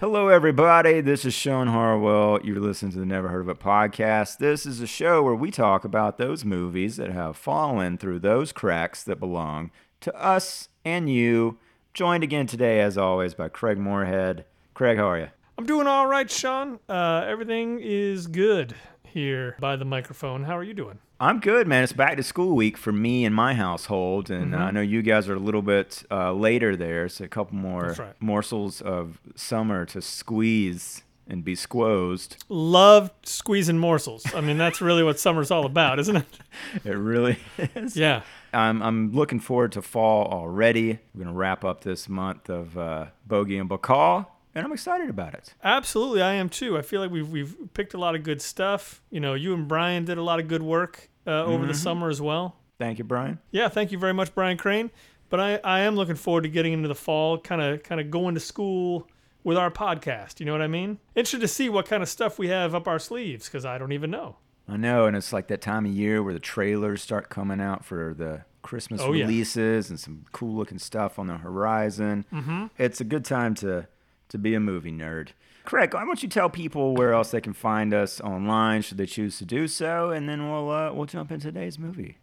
Hello, everybody. This is Sean Harwell. You're listening to the Never Heard of It podcast. This is a show where we talk about those movies that have fallen through those cracks that belong to us and you. Joined again today, as always, by Craig Moorhead. Craig, how are you? I'm doing all right, Sean. Uh, everything is good here by the microphone. How are you doing? I'm good, man. It's back to school week for me and my household, and Mm-hmm. uh, I know you guys are a little bit uh, later there, so a couple more right. morsels of summer to squeeze and be squozed. Love squeezing morsels. I mean, that's really what summer's all about, isn't it? It really is. Yeah. I'm, I'm looking forward to fall already. We're going to wrap up this month of uh, Bogey and Bacall, and I'm excited about it. Absolutely, I am too. I feel like we've we've picked a lot of good stuff. You know, you and Brian did a lot of good work uh, over the summer as well. Thank you, Brian. Yeah, thank you very much, Brian Crane. But I, I am looking forward to getting into the fall, kind of kind of going to school with our podcast. You know what I mean? Interested to see what kind of stuff we have up our sleeves because I don't even know. I know, and it's like that time of year where the trailers start coming out for the Christmas Oh, yeah. releases and some cool looking stuff on the horizon. Mm-hmm. It's a good time to to be a movie nerd. Craig, why don't you tell people where else they can find us online should they choose to do so, and then we'll uh, we'll jump into today's movie.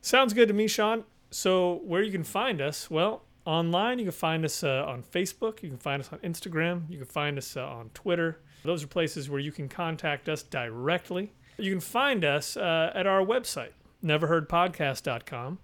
Sounds good to me, Sean. So, where you can find us? Well, online, you can find us uh, on Facebook. You can find us on Instagram. You can find us uh, on Twitter. Those are places where you can contact us directly. You can find us uh, at our website, neverheardpodcast.com.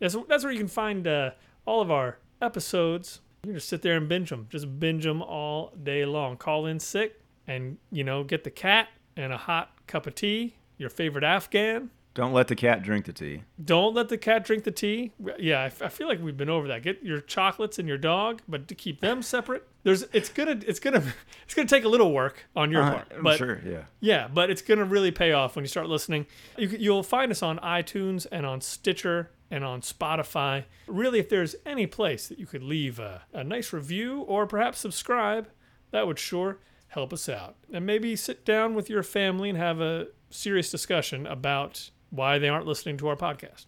That's, that's where you can find uh, all of our episodes. You can just sit there and binge them. Just binge them all day long. Call in sick and, you know, get the cat and a hot cup of tea, your favorite Afghan. Don't let the cat drink the tea. Don't let the cat drink the tea. Yeah, I, f- I feel like we've been over that. Get your chocolates and your dog, but to keep them separate. There's, it's gonna, it's gonna, it's gonna take a little work on your Uh, part, I'm but sure, yeah. yeah, but it's gonna really pay off when you start listening. You, you'll find us on iTunes and on Stitcher and on Spotify. Really, if there's any place that you could leave a, a nice review or perhaps subscribe, that would sure help us out. And maybe sit down with your family and have a serious discussion about why they aren't listening to our podcast.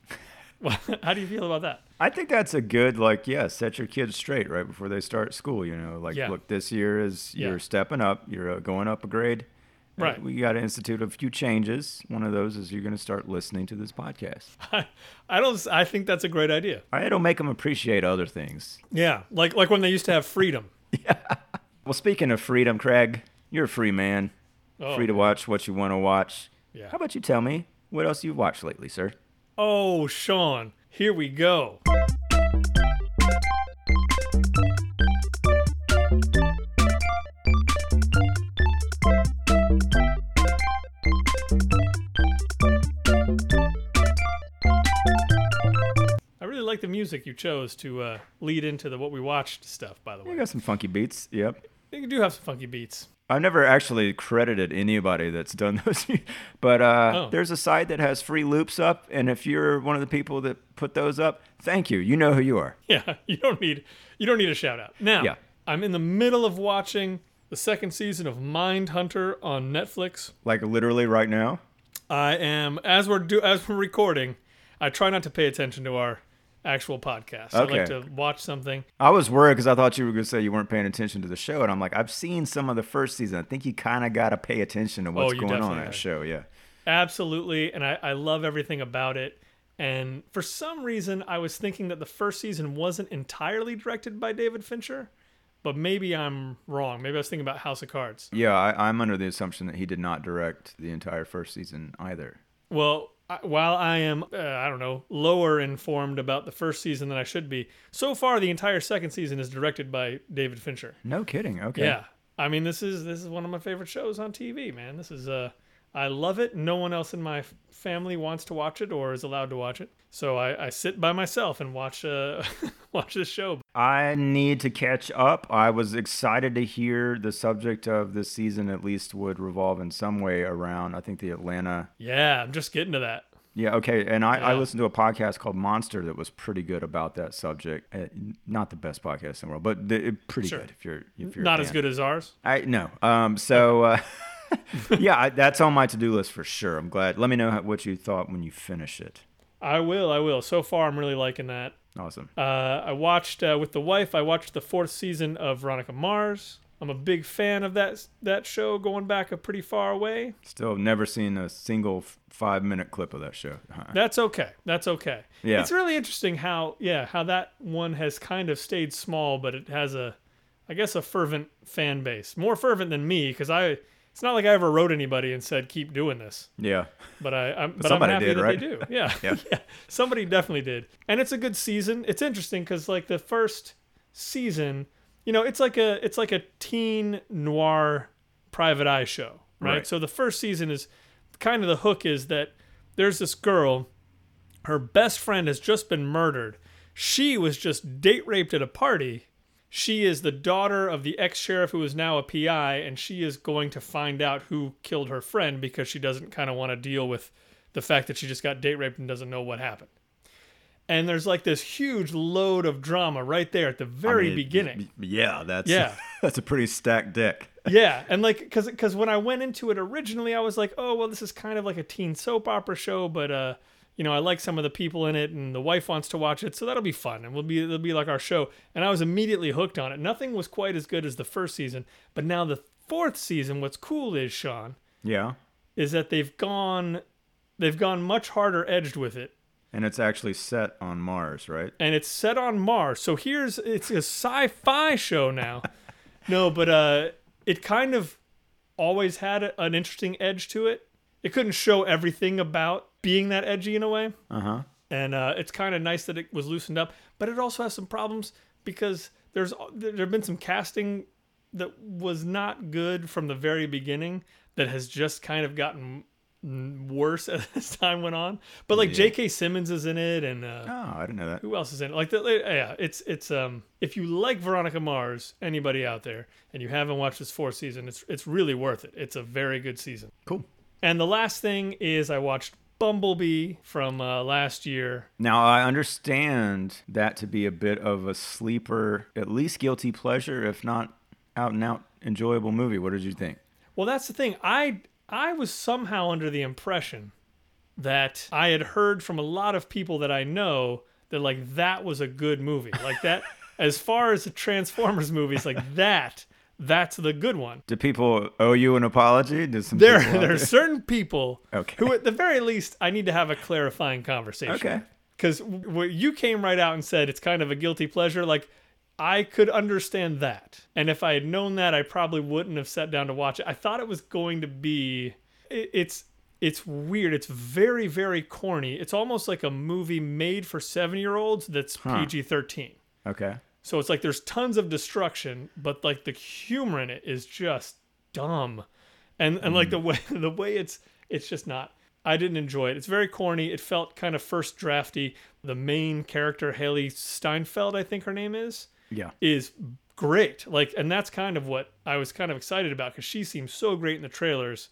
How do you feel about that? I think that's a good like yeah, set your kids straight right before they start school. You know, like Yeah. look, this year is Yeah. you're stepping up, you're uh, going up a grade. Right. We got to institute a few changes. One of those is you're going to start listening to this podcast. I, I don't. I think that's a great idea. It'll make them appreciate other things. Yeah, like like when they used to have freedom. yeah. Well, speaking of freedom, Craig, you're a free man, Oh, free to watch what you want to watch. Yeah. How about you tell me what else you've watched lately, sir? Oh, Sean, here we go. Like the music you chose to uh, lead into the what we watched stuff. By the way, You got some funky beats. Yep. you do have some funky beats. I've never actually credited anybody that's done those, but uh, Oh. there's a site that has free loops up, and if you're one of the people that put those up, thank you. You know who you are. Yeah, you don't need you don't need a shout out. Now, Yeah. I'm in the middle of watching the second season of Mindhunter on Netflix. Like literally right now. I am as we're do as we're recording. I try not to pay attention to our actual podcast. I Okay. like to watch something. I was worried because I thought you were going to say you weren't paying attention to the show, and I'm like, I've seen some of the first season. I think you kind of got to pay attention to oh, what's Oh, going on in that show. Yeah. Absolutely, and I, I love everything about it. And for some reason, I was thinking that the first season wasn't entirely directed by David Fincher, but maybe I'm wrong. Maybe I was thinking about House of Cards. Yeah, I, I'm under the assumption that he did not direct the entire first season either. Well, I, while I am, uh, I don't know, lower informed about the first season than I should be, so far the entire second season is directed by David Fincher. No kidding. Okay. Yeah, I mean this is this is one of my favorite shows on TV, man. This is uh, I love it. No one else in my family wants to watch it or is allowed to watch it, so I, I sit by myself and watch uh watch this show. I need to catch up. I was excited to hear the subject of this season at least would revolve in some way around, I think, the Atlanta. Yeah, I'm just getting to that. Yeah, okay. And I, I listened to a podcast called Monster that was pretty good about that subject. Uh, not the best podcast in the world, but the, it- pretty Sure. good if you're if you're Not as good as ours. I no. Um. So uh, yeah, I, that's on my to-do list for sure. I'm glad. Let me know how, what you thought when you finish it. I will. I will. So far, I'm really liking that. Awesome. Uh, I watched uh, with the wife. I watched the fourth season of Veronica Mars. I'm a big fan of that that show, going back a pretty far way. Still never seen a single f- five minute clip of that show. That's okay. That's okay. Yeah. It's really interesting how yeah how that one has kind of stayed small, but it has a, I guess a fervent fan base, more fervent than me because I. It's not like I ever wrote anybody and said keep doing this, Yeah. but I I'm, but Somebody I'm happy did, that right? they do. Yeah. Yeah. yeah, somebody definitely did, and it's a good season. It's interesting because like the first season, you know, it's like a it's like a teen noir private eye show, right? Right. So the first season is kind of the hook is that there's this girl, her best friend has just been murdered. She was just date raped at a party. She is the daughter of the ex sheriff who is now a PI, and she is going to find out who killed her friend because she doesn't kind of want to deal with the fact that she just got date raped and doesn't know what happened. And there's like this huge load of drama right there at the very I mean, beginning. Yeah, that's Yeah. that's a pretty stacked deck. yeah, and like because because when I went into it originally, I was like, oh well, this is kind of like a teen soap opera show, but uh, you know, I like some of the people in it, and the wife wants to watch it, so that'll be fun, and we'll be it'll be like our show. And I was immediately hooked on it. Nothing was quite as good as the first season, but now the fourth season, what's cool is Sean Yeah. is that they've gone they've gone much harder edged with it And it's actually set on Mars, right? and it's set on Mars. So here's it's a sci-fi show now. no, but uh, it kind of always had an interesting edge to it. It couldn't show everything about being that edgy in a way, Uh huh. and uh, it's kind of nice that it was loosened up. But it also has some problems because there's there have been some casting that was not good from the very beginning that has just kind of gotten worse as time went on. But like Yeah. J.K. Simmons is in it, and uh, Oh, I didn't know that. who else is in it? Like the yeah, it's it's um if you like Veronica Mars, anybody out there, and you haven't watched this fourth season, it's it's really worth it. It's a very good season. Cool. And the last thing is I watched Bumblebee from uh, last year. Now I understand that to be a bit of a sleeper, at least guilty pleasure, if not out and out enjoyable movie. What did you think? Well, that's the thing. I I was somehow under the impression that I had heard from a lot of people that I know that like that was a good movie. Like that as far as the Transformers movies, like that that's the good one. Do people owe you an apology? Did some there there are certain people Okay. who at the very least I need to have a clarifying conversation. Okay. Because you came right out and said it's kind of a guilty pleasure. Like I could understand that, and if I had known that, I probably wouldn't have sat down to watch it. I thought it was going to be. it- It's it's weird. It's very very corny. It's almost like a movie made for seven year olds that's PG thirteen. Okay. So it's like there's tons of destruction, but like the humor in it is just dumb, and and like the mm. way the way it's it's just not. I didn't enjoy it. It's very corny. It felt kind of first drafty. The main character Hailee Steinfeld, I think her name is, Yeah. is great. Like, and that's kind of what I was kind of excited about because she seems so great in the trailers,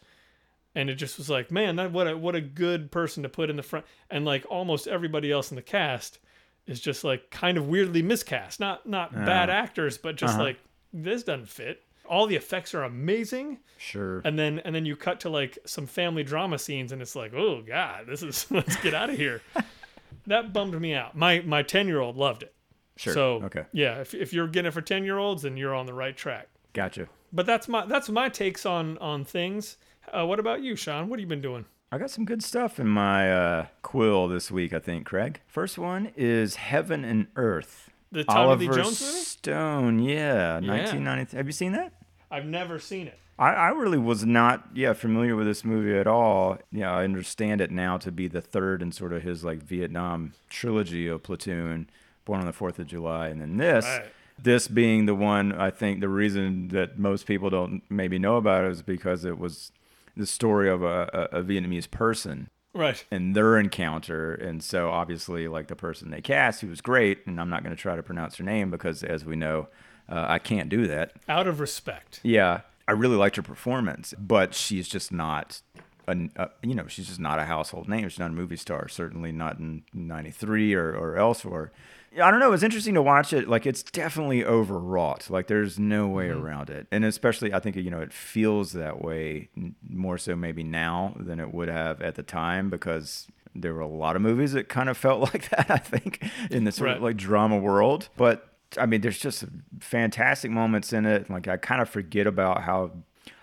and it just was like, man, that what a what a good person to put in the front. And like almost everybody else in the cast is just like kind of weirdly miscast. Not not bad actors, but just Uh-huh. like this doesn't fit. All the effects are amazing, Sure. and then and then you cut to like some family drama scenes, and it's like, oh god, this is let's get out of here. that bummed me out. My my ten year old loved it. Sure. So okay. yeah, if, if you're getting it for ten year olds, then you're on the right track. Gotcha. But that's my that's my takes on on things. Uh, what about you, Sean? What have you been doing? I got some good stuff in my uh, quill this week, I think, Craig. First one is Heaven and Earth. The Tommy Oliver Lee Jones movie? Stone, yeah, 1993. Have you seen that? I've never seen it. I, I really was not, yeah, familiar with this movie at all. Yeah, I understand it now to be the third in sort of his like Vietnam trilogy of Platoon, Born on the Fourth of July, and then this. Right. This being the one, I think the reason that most people don't maybe know about it is because it was the story of a, a, a Vietnamese person Right. and their encounter. And so obviously, like the person they cast, who was great, and I'm not going to try to pronounce her name because, as we know, uh, I can't do that. Out of respect. Yeah, I really liked her performance, but she's just not a, a, you know, she's just not a household name. She's not a movie star. Certainly not in '93 or, or elsewhere. I don't know. It's interesting to watch it. Like it's definitely overwrought. Like there's no way Mm-hmm. around it. And especially, I think you know, it feels that way more so maybe now than it would have at the time because there were a lot of movies that kind of felt like that. I think in the sort of like drama world, but I mean, there's just fantastic moments in it. Like I kind of forget about how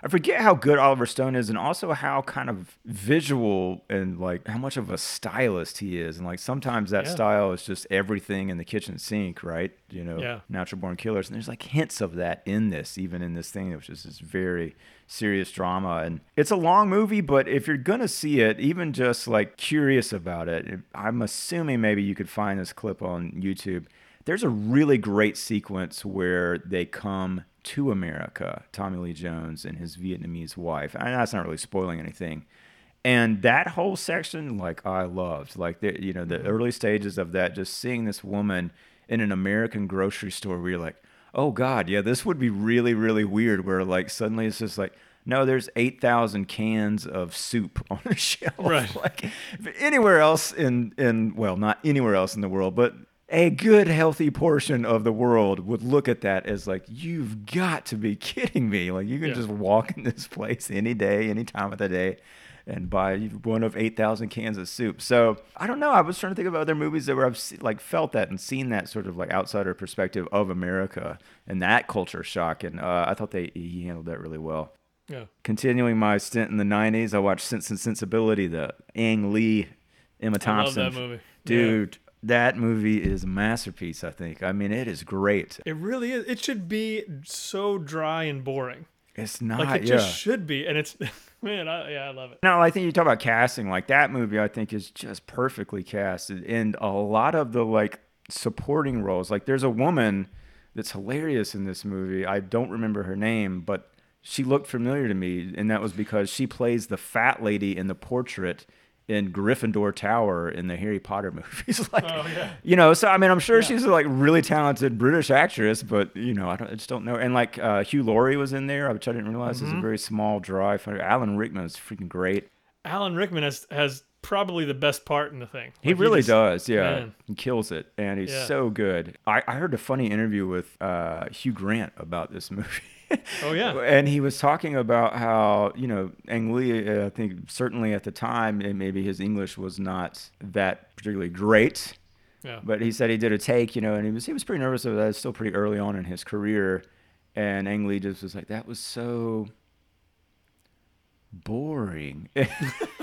I forget how good Oliver Stone is, and also how kind of visual and like how much of a stylist he is. And like sometimes that Yeah. style is just everything in the kitchen sink, right? You know, Yeah. Natural Born Killers, and there's like hints of that in this, even in this thing, which is this very serious drama. And it's a long movie, but if you're gonna see it, even just like curious about it, I'm assuming maybe you could find this clip on YouTube. There's a really great sequence where they come to America, Tommy Lee Jones and his Vietnamese wife. And that's not really spoiling anything. And that whole section, like I loved, like the you know the mm-hmm. early stages of that, just seeing this woman in an American grocery store, where you're like, oh God, yeah, this would be really really weird. Where like suddenly it's just like, no, there's eight thousand cans of soup on the shelf. Right. Like anywhere else in in well, not anywhere else in the world, but a good healthy portion of the world would look at that as like you've got to be kidding me like you can Yeah. just walk in this place any day any time of the day and buy one of 8000 cans of soup so i don't know i was trying to think of other movies that where i've like felt that and seen that sort of like outsider perspective of america and that culture shock and uh, i thought they he handled that really well Yeah. continuing my stint in the 90s i watched sense and sensibility the ang lee emma I love thompson that movie. Yeah. dude that movie is a masterpiece i think i mean it is great It really is. It should be so dry and boring. it's not Like it yeah just should be. And it's man, I, yeah, I love it. no i think you talk about casting like that movie i think is just perfectly casted and a lot of the like supporting roles like there's a woman that's hilarious in this movie i don't remember her name but she looked familiar to me and that was because she plays the fat lady in the portrait in Gryffindor Tower in the Harry Potter movies. like, Oh, yeah. you know, so I mean, I'm sure she's a like really talented British actress, but you know, I, don't, I just don't know. And like uh, Hugh Laurie was in there, which I didn't realize is Mm-hmm. a very small, dry. Alan Rickman is freaking great. Alan Rickman has has probably the best part in the thing. He Like, really just- does, yeah. man. He kills it, and he's Yeah. so good. I, I heard a funny interview with uh, Hugh Grant about this movie. Oh, yeah. and he was talking about how you know Ang Lee. uh, I think certainly at the time, and maybe his English was not that particularly great. Yeah. But he said he did a take, you know, and he was he was pretty nervous of that. It's still pretty early on in his career, and Ang Lee just was like, "That was so boring,"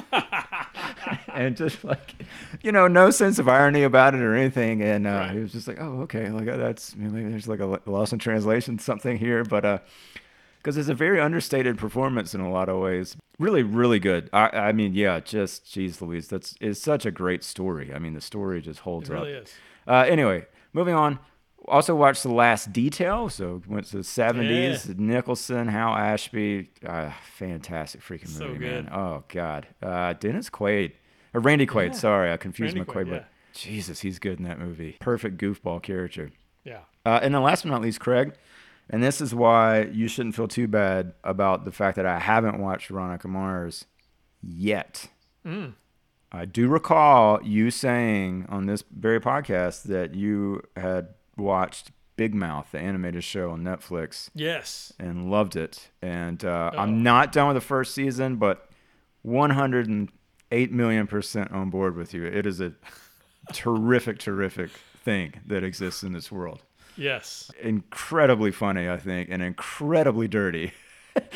and just like, you know, no sense of irony about it or anything. And uh, Right. he was just like, "Oh, okay, like uh, that's maybe there's like a loss in translation something here," but uh. Because it's a very understated performance in a lot of ways. Really, really good. I, I mean, yeah, just geez, Louise, that's is such a great story. I mean, the story just holds It really up. is. Uh, anyway, moving on. Also watched The Last Detail, so went to the 70s. Nicholson, Hal Ashby, uh, fantastic freaking So movie, good. man. Oh God, uh, Dennis Quaid or Randy Quaid. Yeah. Sorry, I confused Randy McQuaid, Quaid, but Jesus, he's good in that movie. Perfect goofball character. Yeah. Uh, and then last but not least, Craig, and this is why you shouldn't feel too bad about the fact that I haven't watched Veronica Mars yet. Mm. I do recall you saying on this very podcast that you had watched Big Mouth, the animated show on Netflix, Yes. and loved it. And uh, Oh. I'm not done with the first season, but 108 million percent on board with you. It is a terrific, terrific thing that exists in this world. Yes. Incredibly funny, I think, and incredibly dirty.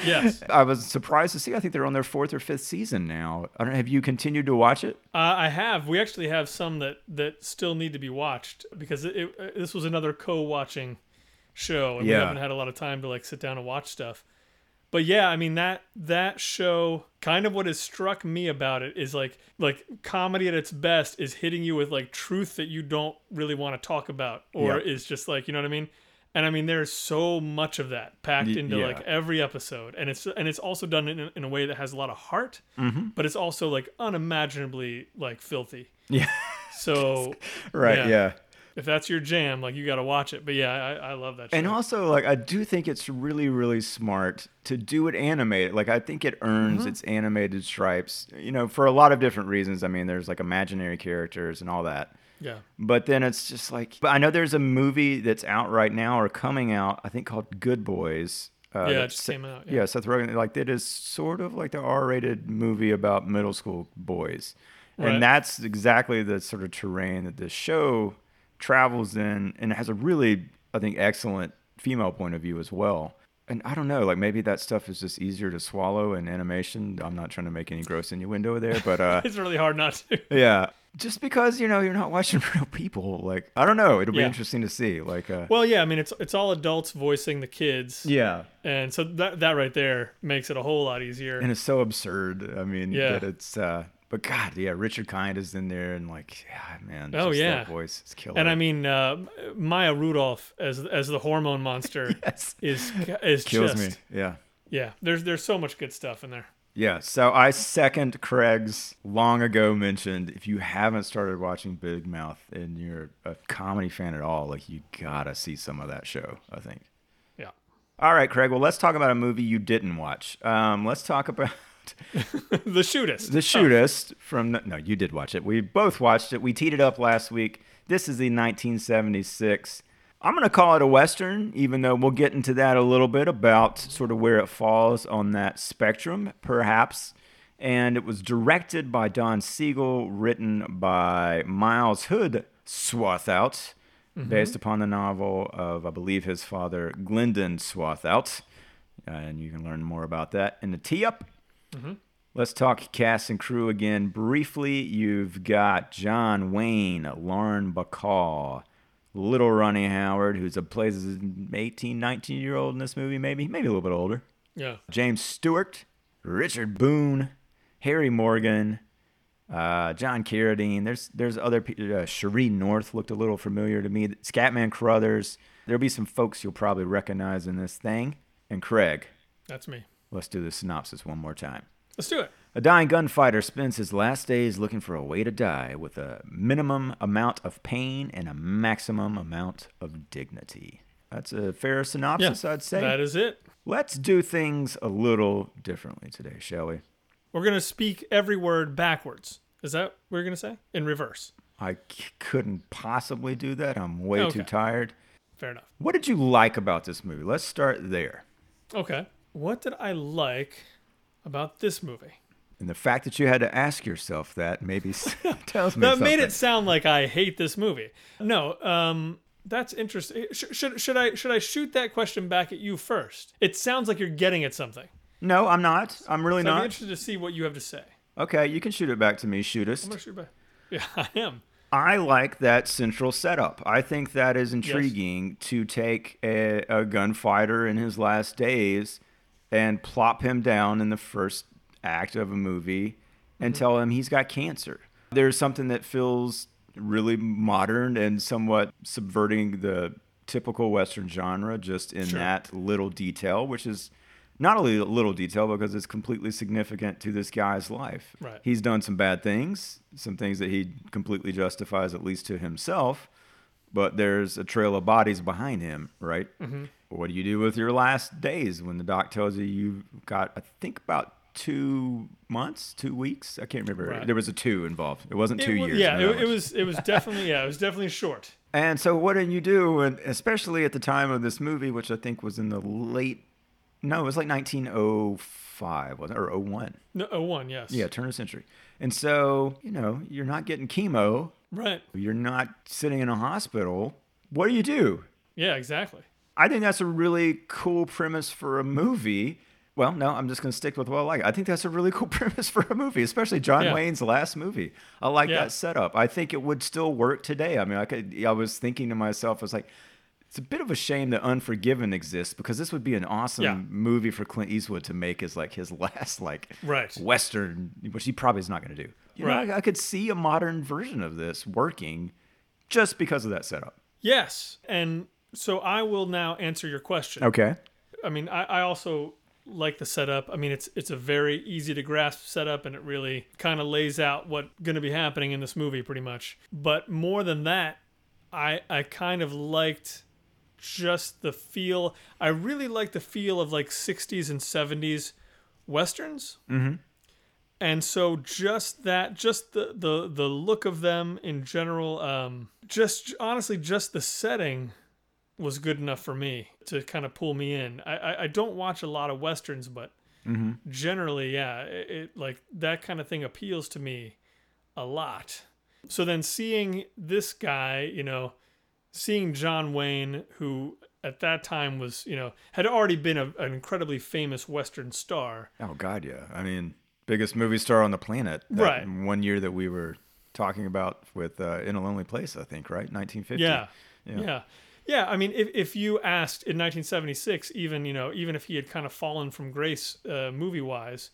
Yes. I was surprised to see. I think they're on their fourth or fifth season now. I don't. Have you continued to watch it? Uh, I have. We actually have some that that still need to be watched because it, it, this was another co-watching show, and we haven't had a lot of time to like sit down and watch stuff. But yeah, I mean that that show, kind of what has struck me about it is like like comedy at its best is hitting you with like truth that you don't really want to talk about, or is just like you know what I mean. And I mean, there's so much of that packed into yeah. like every episode, and it's and it's also done in, a- in a way that has a lot of heart, mm-hmm. but it's also like unimaginably like filthy. Yeah. So Right. Yeah. Yeah. If that's your jam, like you got to watch it. But yeah, I, I love that. Show. And also, like, I do think it's really, really smart to do it animated. Like, I think it earns Mm-hmm. its animated stripes, you know, for a lot of different reasons. I mean, there's like imaginary characters and all that. yeah, But then it's just like, but I know there's a movie that's out right now or coming out, I think called Good Boys. Uh, yeah, it just came out. yeah, Seth Rogen, like it is sort of like the R-rated movie about middle school boys, Right. and that's exactly the sort of terrain that this show travels in, and has a really, I think, excellent female point of view as well. And I don't know, like maybe that stuff is just easier to swallow in animation. I'm not trying to make any gross innuendo there, but uh, It's really hard not to. yeah, just because you know you're not watching real people, like I don't know, it'll be Yeah. interesting to see. Like, uh, Well, yeah, I mean it's it's all adults voicing the kids, yeah, and so that that right there makes it a whole lot easier. and it's so absurd. I mean, Yeah. that it's. uh But God, yeah, Richard Kind is in there, and like, yeah, man. Oh, yeah. that voice is killer. And I mean, uh, Maya Rudolph as as the hormone monster yes, is is kills just me. Yeah, yeah. There's there's so much good stuff in there. yeah. So I second Craig's long ago mentioned. If you haven't started watching Big Mouth and you're a comedy fan at all, like you gotta see some of that show. I think. Yeah. All right, Craig. Well, let's talk about a movie you didn't watch. Um, let's talk about the shootist. The Shootist from no, you did watch it. We both watched it. We teed it up last week. This is the 1976. I'm going to call it a western, even though we'll get into that a little bit about sort of where it falls on that spectrum, perhaps. And it was directed by Don Siegel, written by Miles Hood Swarthout, based upon the novel of, I believe, his father, Glendon Swarthout. Uh, and you can learn more about that in the tee up. Let's talk cast and crew again briefly. You've got John Wayne, Lauren Bacall, Little Ronnie Howard, who's a plays an 18, 19 year old in this movie, maybe, maybe a little bit older. Yeah. James Stewart, Richard Boone, Harry Morgan, uh, John Carradine. There's there's other people. Uh, Sheree North looked a little familiar to me. Scatman Crothers. There'll be some folks you'll probably recognize in this thing. And Craig, That's me. Let's do the synopsis one more time. Let's do it. A dying gunfighter spends his last days looking for a way to die with a minimum amount of pain and a maximum amount of dignity. That's a fair synopsis, I'd say. That is it. Let's do things a little differently today, shall we? We're gonna speak every word backwards. Is that what you're gonna say? In reverse. I c- couldn't possibly do that. I'm way too Okay. tired. Fair enough. What did you like about this movie? Let's start there. Okay. What did I like about this movie? And the fact that you had to ask yourself that maybe tells me That something. made it sound like I hate this movie. No, um, that's interesting. Sh- should should I should I shoot that question back at you first? It sounds like you're getting at something. no, I'm not. I'm really So I'm not. interested to see what you have to say. Okay, you can shoot it back to me, shootist. I'm gonna shoot back. Yeah, I am. I like that central setup. I think that is intriguing to take a, a gunfighter in his last days and plop him down in the first act of a movie and mm-hmm. tell him he's got cancer. There's something that feels really modern and somewhat subverting the typical Western genre just in Sure. that little detail, which is not only a little detail because it's completely significant to this guy's life. Right. He's done some bad things, some things that he completely justifies, at least to himself, but there's a trail of bodies behind him, right? Mm-hmm. What do you do with your last days when the doc tells you you've got, I think, about two months, two weeks? I can't remember. Right. There was a two involved. It wasn't two It wa- years. Yeah, it, it was it was definitely yeah, it was definitely short. and so, what did you do? And especially at the time of this movie, which I think was in the late, no, it was like 1905, wasn't it? Or 01. No, oh, one, yes. Yeah, turn of the century. And so, you know, you're not getting chemo, Right. you're not sitting in a hospital. What do you do? Yeah, exactly. I think that's a really cool premise for a movie. Well, no, I'm just going to stick with what I like. I think that's a really cool premise for a movie, especially John Yeah. Wayne's last movie. I like Yeah. that setup. I think it would still work today. I mean, I could. I was thinking to myself, I was like, it's a bit of a shame that Unforgiven exists because this would be an awesome Yeah. movie for Clint Eastwood to make as like his last like Right. western, which he probably is not going to do. You Right. know, I, I could see a modern version of this working just because of that setup. Yes. And so I will now answer your question. Okay. I mean, I, I also like the setup. I mean, it's it's a very easy to grasp setup, and it really kind of lays out what's going to be happening in this movie, pretty much. But more than that, I I kind of liked just the feel. I really like the feel of like 60s and 70s westerns. Mm-hmm. And so just that, just the the the look of them in general, um, just honestly, just the setting was good enough for me to kind of pull me in. I I, I don't watch a lot of westerns, but Mm-hmm. generally, yeah, it, it like that kind of thing appeals to me a lot. So then seeing this guy, you know, seeing John Wayne, who at that time was, you know, had already been a, an incredibly famous Western star. Oh God, yeah. I mean, biggest movie star on the planet. Right. One year that we were talking about with uh, In a Lonely Place, I think, right? 1950. Yeah. Yeah. Yeah. Yeah. I mean, if, if you asked in 1976, even, you know, even if he had kind of fallen from grace uh, movie wise,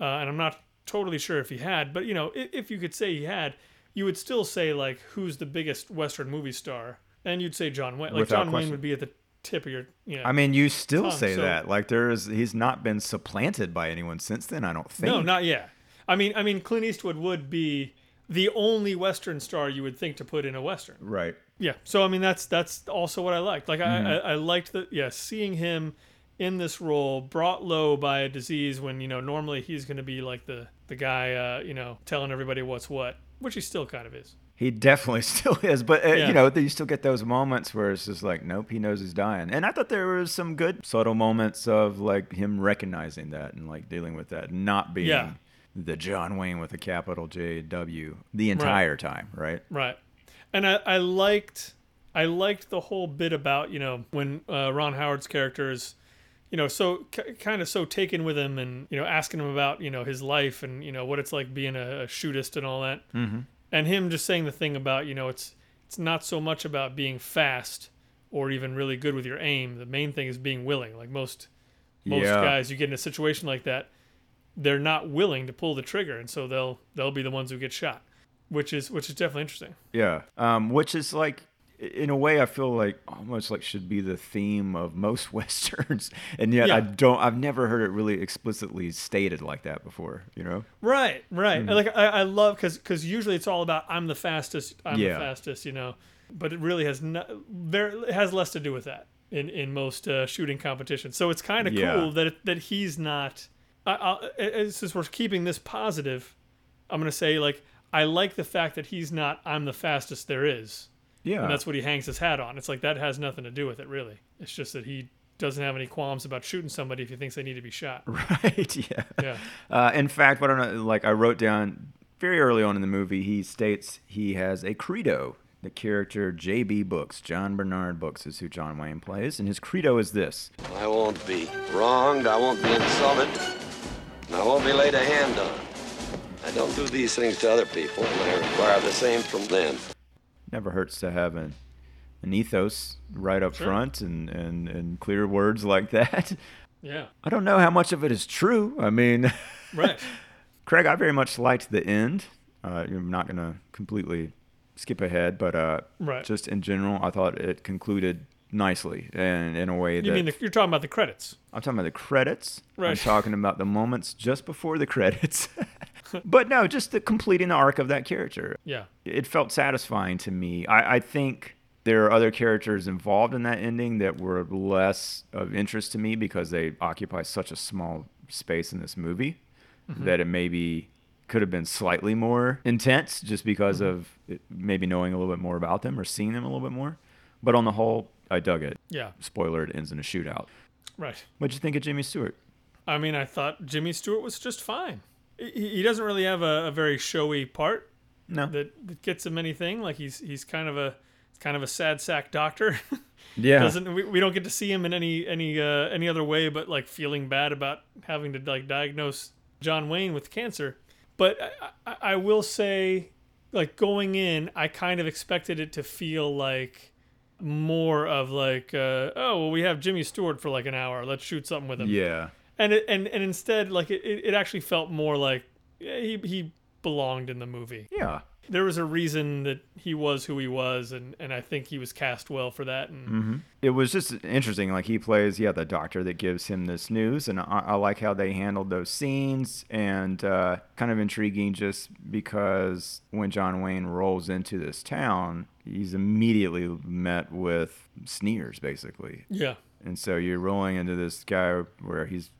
uh, and I'm not totally sure if he had, but, you know, if, if you could say he had, you would still say, like, who's the biggest Western movie star? And you'd say John Wayne. Like, Without John Wayne would be at the tip of your, you know. I mean, you still Tongue, say so- that. Like there is, he's not been supplanted by anyone since then. I don't think. no, not yet. I mean, I mean, Clint Eastwood would be the only Western star you would think to put in a Western. right. Yeah. So I mean that's that's also what I liked. Like Mm-hmm. I, I I liked that yeah, seeing him in this role brought low by a disease when, you know, normally he's gonna be like the the guy uh, you know, telling everybody what's what, which he still kind of is. He definitely still is, but uh, Yeah. you know, you still get those moments where it's just like, nope, he knows he's dying. And I thought there was some good subtle moments of like him recognizing that and like dealing with that, not being Yeah. the John Wayne with a capital J W the entire time, right? Right. And I, I liked I liked the whole bit about, you know, when uh, Ron Howard's character is you know, so k- kind of so taken with him and, you know, asking him about, you know, his life and, you know, what it's like being a, a shootist and all that. Mm-hmm. And him just saying the thing about you know it's it's not so much about being fast or even really good with your aim the main thing is being willing like most most Yeah. guys you get in a situation like that they're not willing to pull the trigger and so they'll they'll be the ones who get shot which is which is definitely interesting Yeah. Um, which is like, in a way, I feel like almost like should be the theme of most westerns, and yet I don't I've never heard it really explicitly stated like that before. You know? right right Mm-hmm. Like i, I love because because usually it's all about i'm the fastest i'm Yeah. the fastest you know but it really has no, very it has less to do with that in in most uh, shooting competitions so it's kind of Yeah. cool that it, that he's not I, I, I- since we're keeping this positive i'm gonna say like i like the fact that he's not i'm the fastest there is Yeah. and that's what he hangs his hat on it's like that has nothing to do with it really it's just that he doesn't have any qualms about shooting somebody if he thinks they need to be shot right. Yeah. yeah Uh, in fact, what I don't know, like I wrote down very early on in the movie, he states he has a credo. The character J.B. Books, John Bernard Books, is who John Wayne plays, and his credo is this: I won't be wronged, I won't be insulted, and I won't be laid a hand on. I don't do these things to other people, and I require the same from them. Never hurts to have an, an ethos right up Sure. front and, and, and clear words like that. yeah I don't know how much of it is true. I mean, right Craig, I very much liked the end. Uh, I'm not going to completely skip ahead, but uh, Right. just in general, I thought it concluded nicely and in a way you that mean the, you're talking about the credits I'm talking about the credits. Right. I'm talking about the moments just before the credits. but no, just the completing the arc of that character. yeah It felt satisfying to me. I, I think there are other characters involved in that ending that were less of interest to me because they occupy such a small space in this movie mm-hmm. that it maybe could have been slightly more intense just because mm-hmm. of it, maybe knowing a little bit more about them or seeing them a little bit more. But on the whole, I dug it. yeah Spoiler: it ends in a shootout. right What'd you think of Jimmy Stewart? I mean, I thought Jimmy Stewart was just fine. He, he doesn't really have a, a very showy part No. that, that gets him anything. Like he's he's kind of a kind of a sad sack doctor. yeah. Doesn't we, we don't get to see him in any any uh, any other way but like feeling bad about having to like diagnose John Wayne with cancer. But I, I, I will say, like going in, I kind of expected it to feel like more of like, uh, oh well, we have Jimmy Stewart for like an hour. Let's shoot something with him. yeah. And it, and and instead like it, it it actually felt more like he he belonged in the movie Yeah. there was a reason that he was who he was, and, and I think he was cast well for that. And It was just interesting. Like he plays, yeah, the doctor that gives him this news, and I, I like how they handled those scenes, and uh, kind of intriguing just because when John Wayne rolls into this town, he's immediately met with sneers, basically. yeah, And so you're rolling into this guy where he's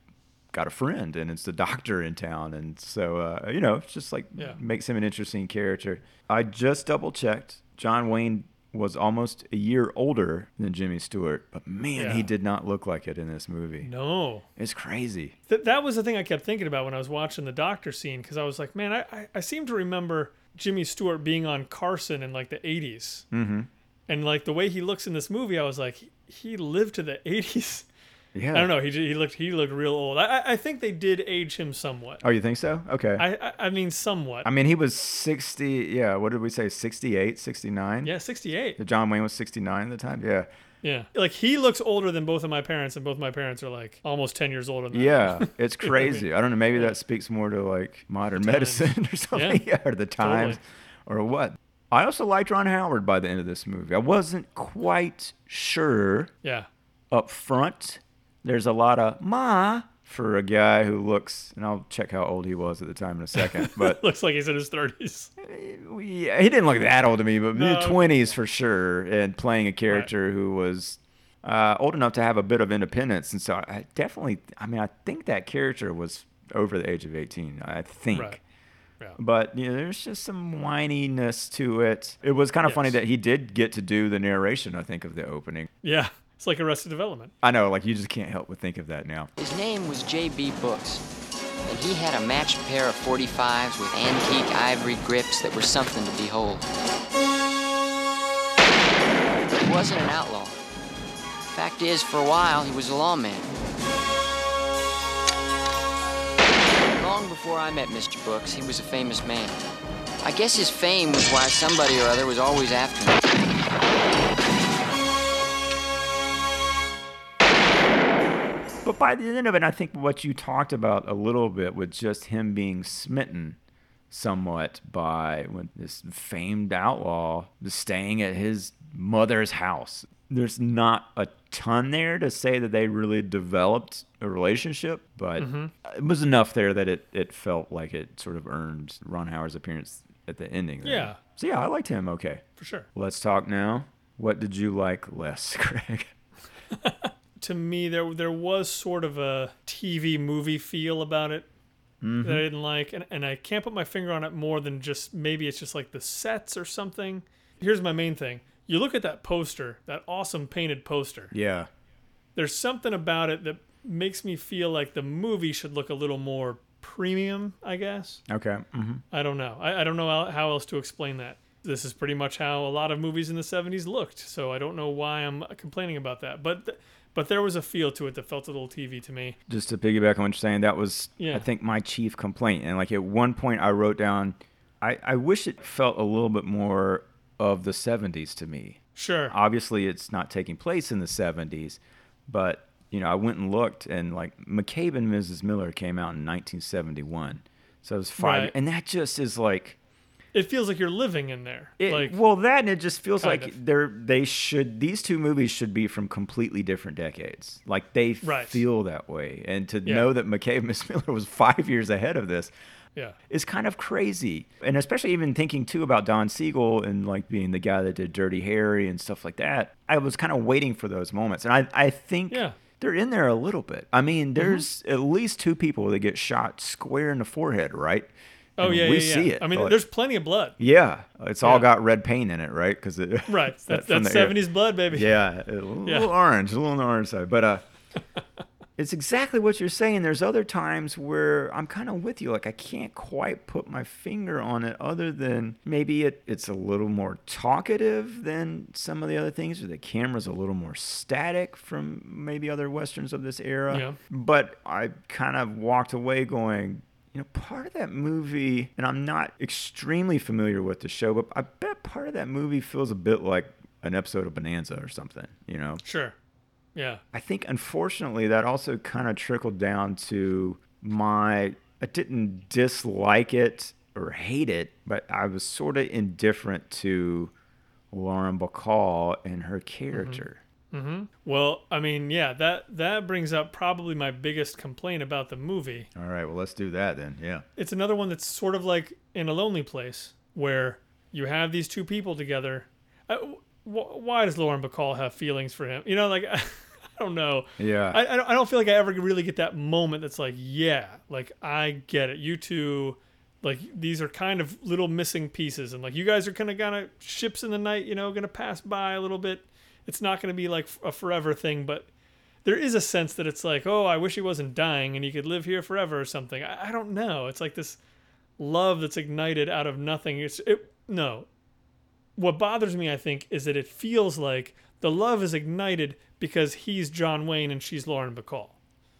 got a friend and it's the doctor in town. And so, uh, you know, it's just like Yeah. makes him an interesting character. I just double checked. John Wayne was almost a year older than Jimmy Stewart, but man, he did not look like it in this movie. no. It's crazy. Th- that was the thing I kept thinking about when I was watching the doctor scene because I was like, man, I, I, I seem to remember Jimmy Stewart being on Carson in like the 80s. Mm-hmm. And like the way he looks in this movie, I was like, he, he lived to the 80s. Yeah. I don't know. He, he looked he looked real old. I, I- think they did age him somewhat. Oh, you think so? Okay. I, I, mean, somewhat. I mean, he was 60. Yeah. What did we say? 68, 69? yeah, 68. John Wayne was 69 at the time. Yeah. Yeah. Like he looks older than both of my parents, and both my parents are like almost 10 years older than Yeah, it's You know I mean? crazy. I don't know. Maybe that speaks more to like modern medicine or something, Yeah, or the times, or what. I also liked Ron Howard by the end of this movie. I wasn't quite sure Yeah. up front. There's a lot of ma for a guy who looks, and I'll check how old he was at the time in a second, but Looks like he's in his 30s. we, he didn't look that old to me, but No. mid twenties for sure, and playing a character who was uh, old enough to have a bit of independence, and so I definitely, I mean, I think that character was over the age of eighteen. I think. Right. Yeah. But you know, there's just some whininess to it. It was kind of funny that he did get to do the narration. I think of the opening. Yeah. It's like Arrested Development. I know, like you just can't help but think of that now. His name was J.B. Books, and he had a matched pair of 45s with antique ivory grips that were something to behold. He wasn't an outlaw. Fact is, for a while, he was a lawman. Long before I met Mr. Books, he was a famous man. I guess his fame was why somebody or other was always after him. But by the end of it, I think what you talked about a little bit with just him being smitten somewhat by when this famed outlaw staying at his mother's house. There's not a ton there to say that they really developed a relationship, but mm-hmm. it was enough there that it, it felt like it sort of earned Ron Howard's appearance at the ending. there. Yeah. So yeah, I liked him okay. For sure. Let's talk now. What did you like less, Craig? to me there there was sort of a TV movie feel about it that I didn't like and, and I can't put my finger on it more than just maybe it's just like the sets or something. Here's my main thing. You look at that poster, that awesome painted poster. Yeah. There's something about it that makes me feel like the movie should look a little more premium, I guess. Okay. hmm I don't know. I, I don't know how, how else to explain that. This is pretty much how a lot of movies in the 70s looked. So I don't know why I'm complaining about that. But th- but there was a feel to it that felt a little TV to me. just to piggyback on what you're saying, that was Yeah. I think my chief complaint. And like at one point I wrote down I, I wish it felt a little bit more of the seventies to me. Sure. Obviously it's not taking place in the seventies, but you know, I went and looked and like McCabe and Mrs. Miller came out in nineteen seventy one. So it was five Right. and that just is like It feels like you're living in there. it, like well, that and it just feels like of. they're they should these two movies should be from completely different decades. Like they Right. feel that way, and to Yeah. know that McCabe Miss Miller was five years ahead of this yeah. is kind of crazy. And especially even thinking too about Don Siegel and like being the guy that did Dirty Harry and stuff like that. I was kind of waiting for those moments, and I I think Yeah. they're in there a little bit. I mean, Mm-hmm. there's at least two people that get shot square in the forehead, right? Oh And yeah, we yeah, yeah. see it. I mean, like- there's plenty of blood. yeah, it's all Yeah. got red paint in it, right? Because it Right. that's the 70s blood, baby. Yeah, a little, Yeah. little orange, a little on the orange side, but uh, it's exactly what you're saying. There's other times where I'm kind of with you, like I can't quite put my finger on it, other than maybe it, it's a little more talkative than some of the other things, or the camera's a little more static from maybe other westerns of this era. Yeah. But I kind of walked away going, you know, part of that movie, and I'm not extremely familiar with the show, but I bet part of that movie feels a bit like an episode of Bonanza or something, you know? Sure. Yeah. I think unfortunately that also kind of trickled down to my I didn't dislike it or hate it, but I was sort of indifferent to Lauren Bacall and her mm-hmm. character. Well, I mean, yeah, that that brings up probably my biggest complaint about the movie. All right, well, let's do that then. Yeah. It's another one that's sort of like in a lonely place where you have these two people together. Uh, wh- why does Lauren Bacall have feelings for him? You know, like I don't know. Yeah. I, I don't- I don't feel like I ever really get that moment that's like, yeah, like I get it. You two, like these are kind of little missing pieces, and like you guys are kind of kind of ships in the night, you know, gonna pass by a little bit. It's not gonna be like a forever thing, but there is a sense that it's like, oh, I wish he wasn't dying and he could live here forever or something. I, I don't know. It's like this love that's ignited out of nothing. It's it no. What bothers me, I think, is that it feels like the love is ignited because he's John Wayne and she's Lauren Bacall.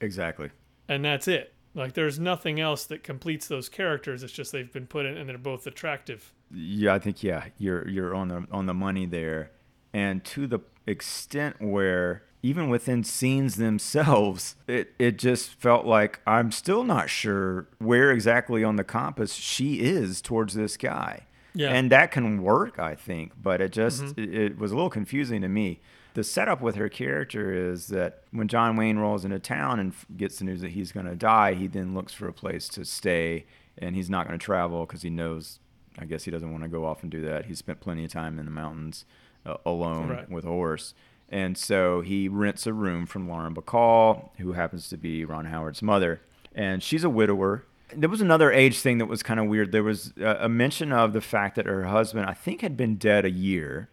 Exactly. And that's it. Like there's nothing else that completes those characters. It's just they've been put in and they're both attractive. Yeah, I think yeah, you're you're on the on the money there, and to the extent where even within scenes themselves, it it just felt like I'm still not sure where exactly on the compass she is towards this guy. Yeah. and that can work, I think, but it just mm-hmm. it, it was a little confusing to me. The setup with her character is that when John Wayne rolls into town and gets the news that he's going to die, he then looks for a place to stay, and he's not going to travel because he knows I guess he doesn't want to go off and do that. He spent plenty of time in the mountains uh, alone Right. with a horse. And so he rents a room from Lauren Bacall, who happens to be Ron Howard's mother. And she's a widower. There was another age thing that was kind of weird. There was a, a mention of the fact that her husband, I think, had been dead a year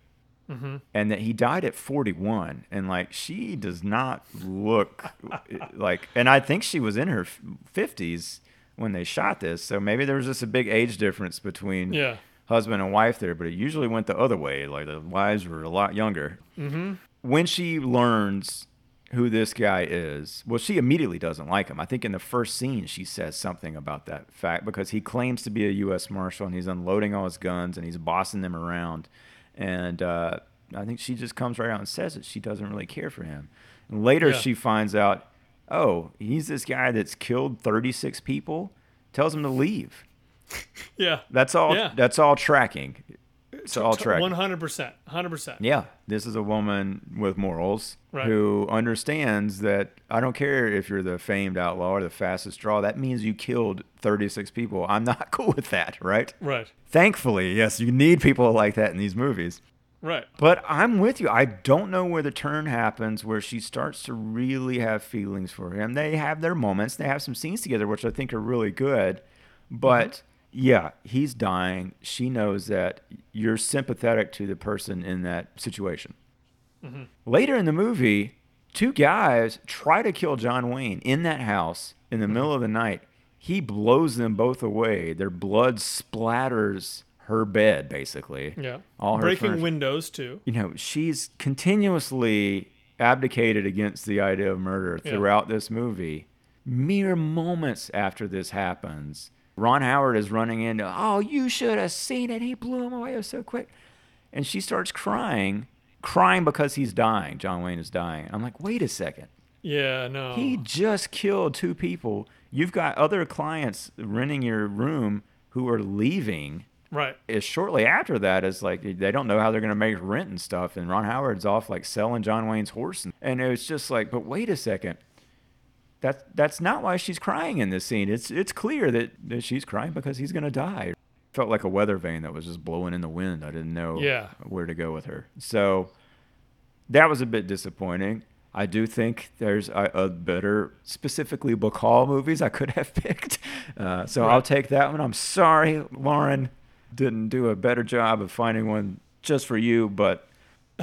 and that he died at 41 and like she does not look like and i think she was in her f- 50s when they shot this so maybe there was just a big age difference between Yeah. Husband and wife there but it usually went the other way like the wives were a lot younger mm-hmm. when she learns who this guy is well she immediately doesn't like him i think in the first scene she says something about that fact because he claims to be a u.s marshal and he's unloading all his guns and he's bossing them around and uh, I think she just comes right out and says that she doesn't really care for him. And later, Yeah. she finds out, oh, he's this guy that's killed 36 people. Tells him to leave. Yeah. That's all. Yeah. That's all tracking. It's all tracking. One hundred percent. Hundred percent. Yeah, this is a woman with morals Right. who understands that I don't care if you're the famed outlaw or the fastest draw. That means you killed 36 people. I'm not cool with that, right? Right. Thankfully, yes, you need people like that in these movies. Right. But I'm with you. I don't know where the turn happens where she starts to really have feelings for him. They have their moments. They have some scenes together, which I think are really good. But mm-hmm. Yeah, he's dying. She knows that you're sympathetic to the person in that situation. Mm-hmm. Later in the movie, two guys try to kill John Wayne in that house in the mm-hmm. middle of the night. He blows them both away. Their blood splatters her bed, basically. Yeah. All her Breaking furniture windows too. you know, she's continuously abdicated against the idea of murder Yeah. throughout this movie. Mere moments after this happens, Ron Howard is running into, oh, you should have seen it. He blew him away so quick. And she starts crying, crying because he's dying. John Wayne is dying. I'm like, wait a second. Yeah. No. He just killed two people. You've got other clients renting your room who are leaving right. is shortly after that is like they don't know how they're going to make rent and stuff and ron howard's off like selling john wayne's horse and, and it was just like but wait a second that's that's not why she's crying in this scene it's it's clear that, that she's crying because he's going to die felt like a weather vane that was just blowing in the wind i didn't know Yeah. where to go with her so that was a bit disappointing I do think there's a, a better, specifically Bacall movies I could have picked. Uh, so I'll take that one. I'm sorry, Lauren didn't do a better job of finding one just for you, but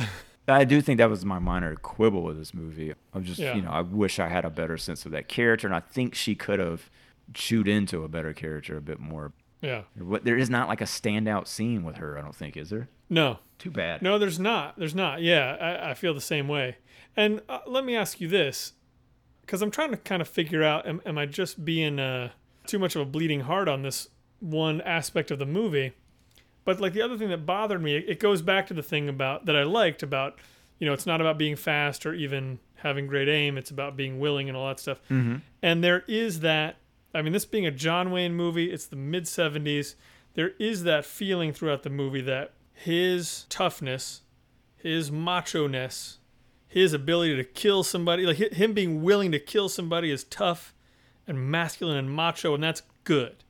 I do think that was my minor quibble with this movie. I'm just, Yeah. you know, I wish I had a better sense of that character, and I think she could have chewed into a better character a bit more. Yeah. What there is not like a standout scene with her. I don't think is there. No. Too bad. No, there's not. There's not. Yeah, I, I feel the same way. And uh, let me ask you this, because I'm trying to kind of figure out: am, am I just being uh, too much of a bleeding heart on this one aspect of the movie? But like the other thing that bothered me, it, goes back to the thing about that I liked about, you know, it's not about being fast or even having great aim. It's about being willing and all that stuff. Mm-hmm. And there is that I mean, this being a John Wayne movie, it's the mid 70s. There is that feeling throughout the movie that his toughness, his macho ness, his ability to kill somebody, like him being willing to kill somebody is tough and masculine and macho, and that's good.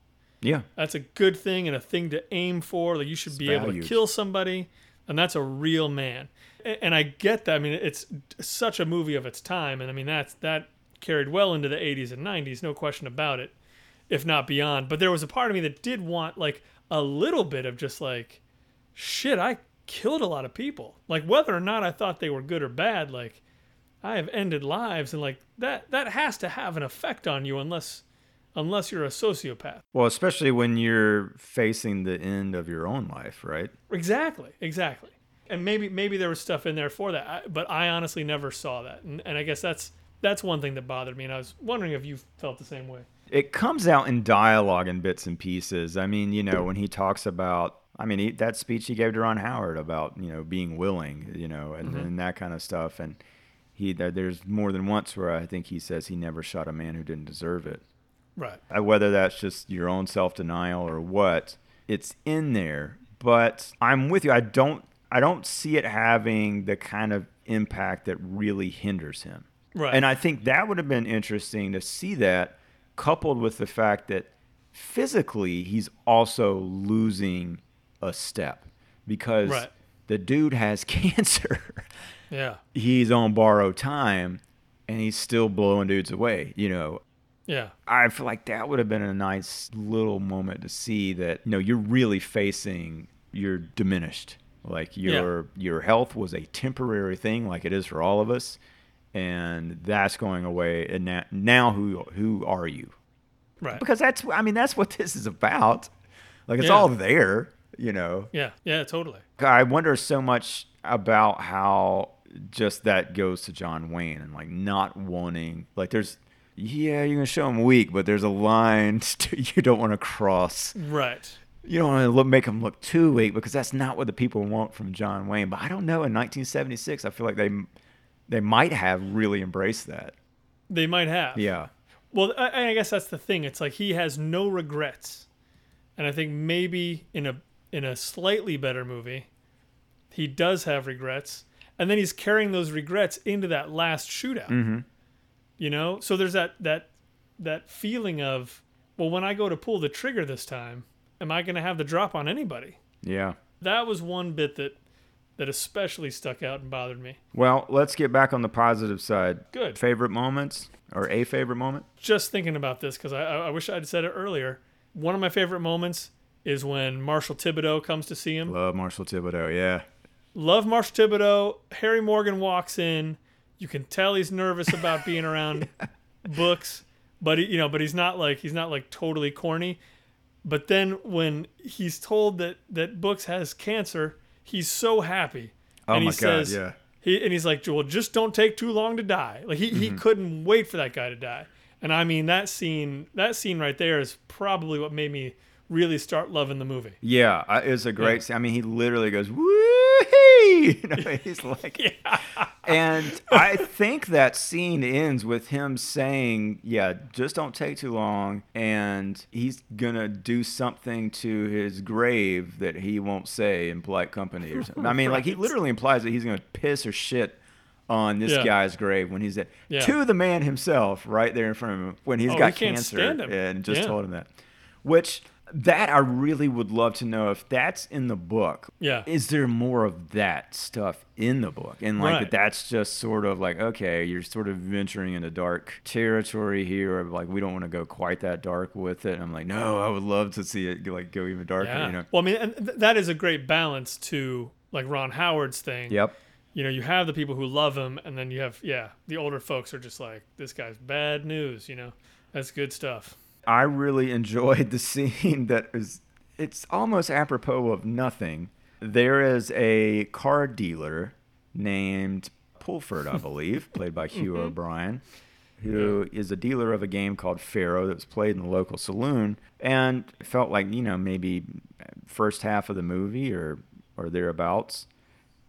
Yeah. That's a good thing and a thing to aim for. Like you should It's be able to kill somebody, and that's a real man. And I get that. I mean, it's such a movie of its time, and I mean that's that carried well into the 80s and 90s, no question about it, if not beyond. But there was a part of me that did want like a little bit of just like, shit, I killed a lot of people. Like whether or not I thought they were good or bad, like I have ended lives, and like that that has to have an effect on you unless unless you're a sociopath. Well, especially when you're facing the end of your own life, right? Exactly, exactly. And maybe maybe there was stuff in there for that, I, but I honestly never saw that, and, and I guess that's that's one thing that bothered me, and I was wondering if you felt the same way. It comes out in dialogue in bits and pieces. I mean, you know, when he talks about, I mean, he, that speech he gave to Ron Howard about, you know, being willing, you know, and, mm-hmm. and that kind of stuff. And he, there's more than once where I think he says he never shot a man who didn't deserve it. Right. Uh, whether that's just your own self denial or what, it's in there. But I'm with you. I don't I don't see it having the kind of impact that really hinders him. Right. And I think that would have been interesting to see that coupled with the fact that physically he's also losing a step because Right. the dude has cancer. Yeah. he's on borrowed time and he's still blowing dudes away, you know. Yeah. I feel like that would have been a nice little moment to see that you know you're really facing you're diminished. Like your your health was a temporary thing, like it is for all of us, and that's going away. And now, now who who are you? Right. Because that's I mean that's what this is about. Like it's Yeah. all there, you know. Yeah. Yeah. Totally. I wonder so much about how just that goes to John Wayne and like not wanting like there's yeah you're gonna show him weak but there's a line you don't want to cross Right. you don't want to look, make him look too weak because that's not what the people want from John Wayne but I don't know in 1976 I feel like they they might have really embraced that They might have. yeah Well, I, I guess that's the thing. It's like he has no regrets, and I think maybe in a in a slightly better movie, he does have regrets, and then he's carrying those regrets into that last shootout. mm-hmm. You know, so there's that that that feeling of, well, when I go to pull the trigger this time, am I going to have the drop on anybody? yeah That was one bit that that especially stuck out and bothered me. well let's get back on the positive side Good. favorite moments or a favorite moment just thinking about this because I, I wish I'd said it earlier. One of my favorite moments is when Marshall Thibodeau comes to see him. love Marshall Thibodeau yeah Love Marshall Thibodeau. Harry Morgan walks in. You can tell he's nervous about being around books, but he, you know, but he's not like he's not like totally corny. But then when he's told that that Books has cancer, he's so happy. Oh and my he God, says, yeah. He and he's like, "Well, just don't take too long to die." Like he, he Mm-hmm. couldn't wait for that guy to die. And I mean that scene that scene right there is probably what made me really start loving the movie. Yeah, it's a great. Yeah. scene. I mean, he literally goes woo You know, he's like, and I think that scene ends with him saying, "Yeah, just don't take too long," and he's gonna do something to his grave that he won't say in polite company or something. I mean, like he literally implies that he's gonna piss or shit on this Yeah. guy's grave when he's at Yeah. to the man himself right there in front of him when he's Oh, got he cancer and just Yeah. told him that. Which that I really would love to know if that's in the book. Yeah. Is there more of that stuff in the book? And like Right. that's just sort of like, okay, you're sort of venturing into dark territory here. Like we don't want to go quite that dark with it. And I'm like, no, I would love to see it like go even darker, Yeah. you know. Well, I mean, and th- that is a great balance to like Ron Howard's thing. Yep. You know, you have the people who love him, and then you have yeah, the older folks are just like, this guy's bad news. You know, that's good stuff. I really enjoyed the scene that is it's almost apropos of nothing. There is a car dealer named Pulford, I believe, played by Hugh mm-hmm. O'Brian, who is a dealer of a game called faro that was played in the local saloon and felt like, you know, maybe first half of the movie or or thereabouts.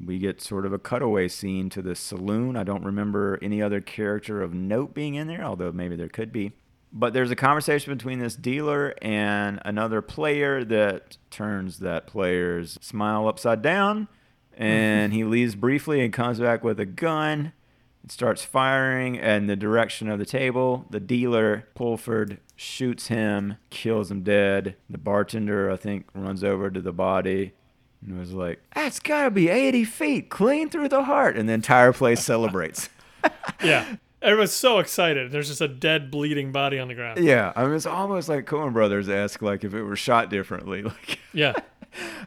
We get sort of a cutaway scene to the saloon. I don't remember any other character of note being in there, although maybe there could be But there's a conversation between this dealer and another player that turns that player's smile upside down. And he leaves briefly and comes back with a gun and starts firing in the direction of the table. The dealer, Pulford, shoots him, kills him dead. The bartender, I think, runs over to the body and was like, That's gotta be 80 feet, clean through the heart. And the entire place celebrates. Yeah. Everyone's so excited. There's just a dead, bleeding body on the ground. Yeah, I mean, it's almost like Coen Brothers esque, like if it were shot differently, like Yeah.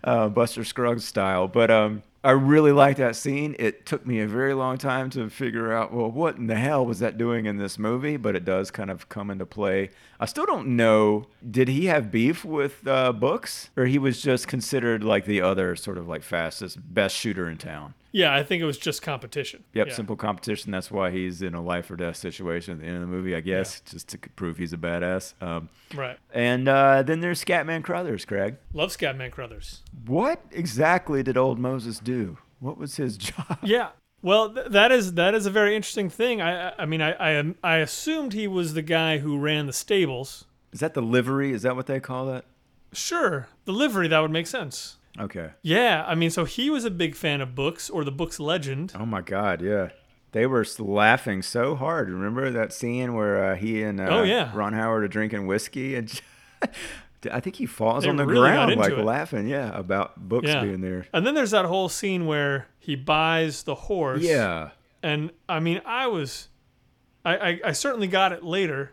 uh, Buster Scruggs style. But um, I really like that scene. It took me a very long time to figure out, well, what in the hell was that doing in this movie? But it does kind of come into play. I still don't know. Did he have beef with uh, books, or he was just considered like the other sort of like fastest, best shooter in town? Yeah, I think it was just competition. Yep, Yeah. simple competition. That's why he's in a life or death situation at the end of the movie, I guess, just to prove he's a badass. Um, Right. and uh, then there's Scatman Crothers, Craig. Love Scatman Crothers. What exactly did old Moses do? What was his job? Yeah. Well, th- that is that is a very interesting thing. I I- mean I I, am- I assumed he was the guy who ran the stables. Is that the livery? Is that what they call that? Sure, the livery that would make sense. Okay. Yeah, I mean, so he was a big fan of books or the book's legend. Oh my God, yeah. They were laughing so hard. Remember that scene where uh, he and uh, Oh, yeah. Ron Howard are drinking whiskey and I think he falls They on the really ground like it. laughing, yeah, about books Yeah. being there. And then there's that whole scene where he buys the horse. Yeah. And I mean, I was, I, I, I certainly got it later,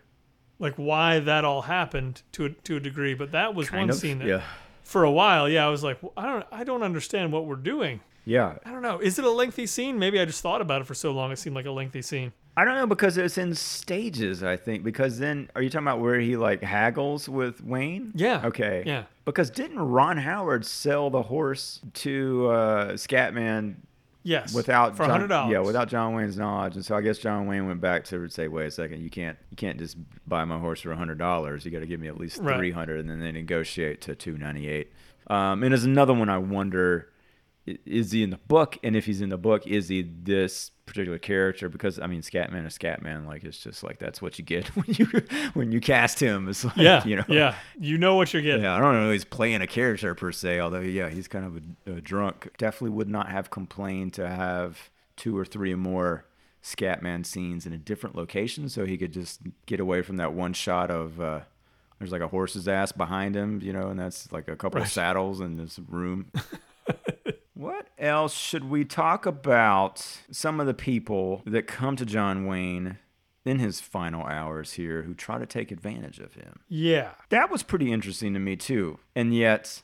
like why that all happened to a, to a degree. But that was Kind one of. scene that, Yeah. For a while, yeah, I was like, well, I don't, I don't understand what we're doing. Yeah. I don't know. Is it a lengthy scene? Maybe I just thought about it for so long. It seemed like a lengthy scene. I don't know because it's in stages, I think. Because then, are you talking about where he like haggles with Wayne? Yeah. Okay. Yeah. Because didn't Ron Howard sell the horse to uh, Scatman Yes. without for John- hundred dollars. Yeah, without John Wayne's knowledge, and so I guess John Wayne went back to say, "Wait a second, you can't, you can't just buy my horse for hundred dollars. You got to give me at least Right. three hundred, and then they negotiate to two ninety eight. Um, and there's another one I wonder: is he in the book? And if he's in the book, is he this particular character? Because I mean, Scatman is Scatman. Like it's just like that's what you get when you when you cast him. It's like, Yeah. you know, Yeah. You know what you're getting. yeah, I don't know. He's playing a character per se, although yeah, he's kind of a, a drunk. Definitely would not have complained to have two or three more Scatman scenes in a different location, so he could just get away from that one shot of uh, there's like a horse's ass behind him, you know, and that's like a couple of saddles in this room. what else should we talk about? Some of the people that come to John Wayne in his final hours here who try to take advantage of him Yeah. that was pretty interesting to me too and yet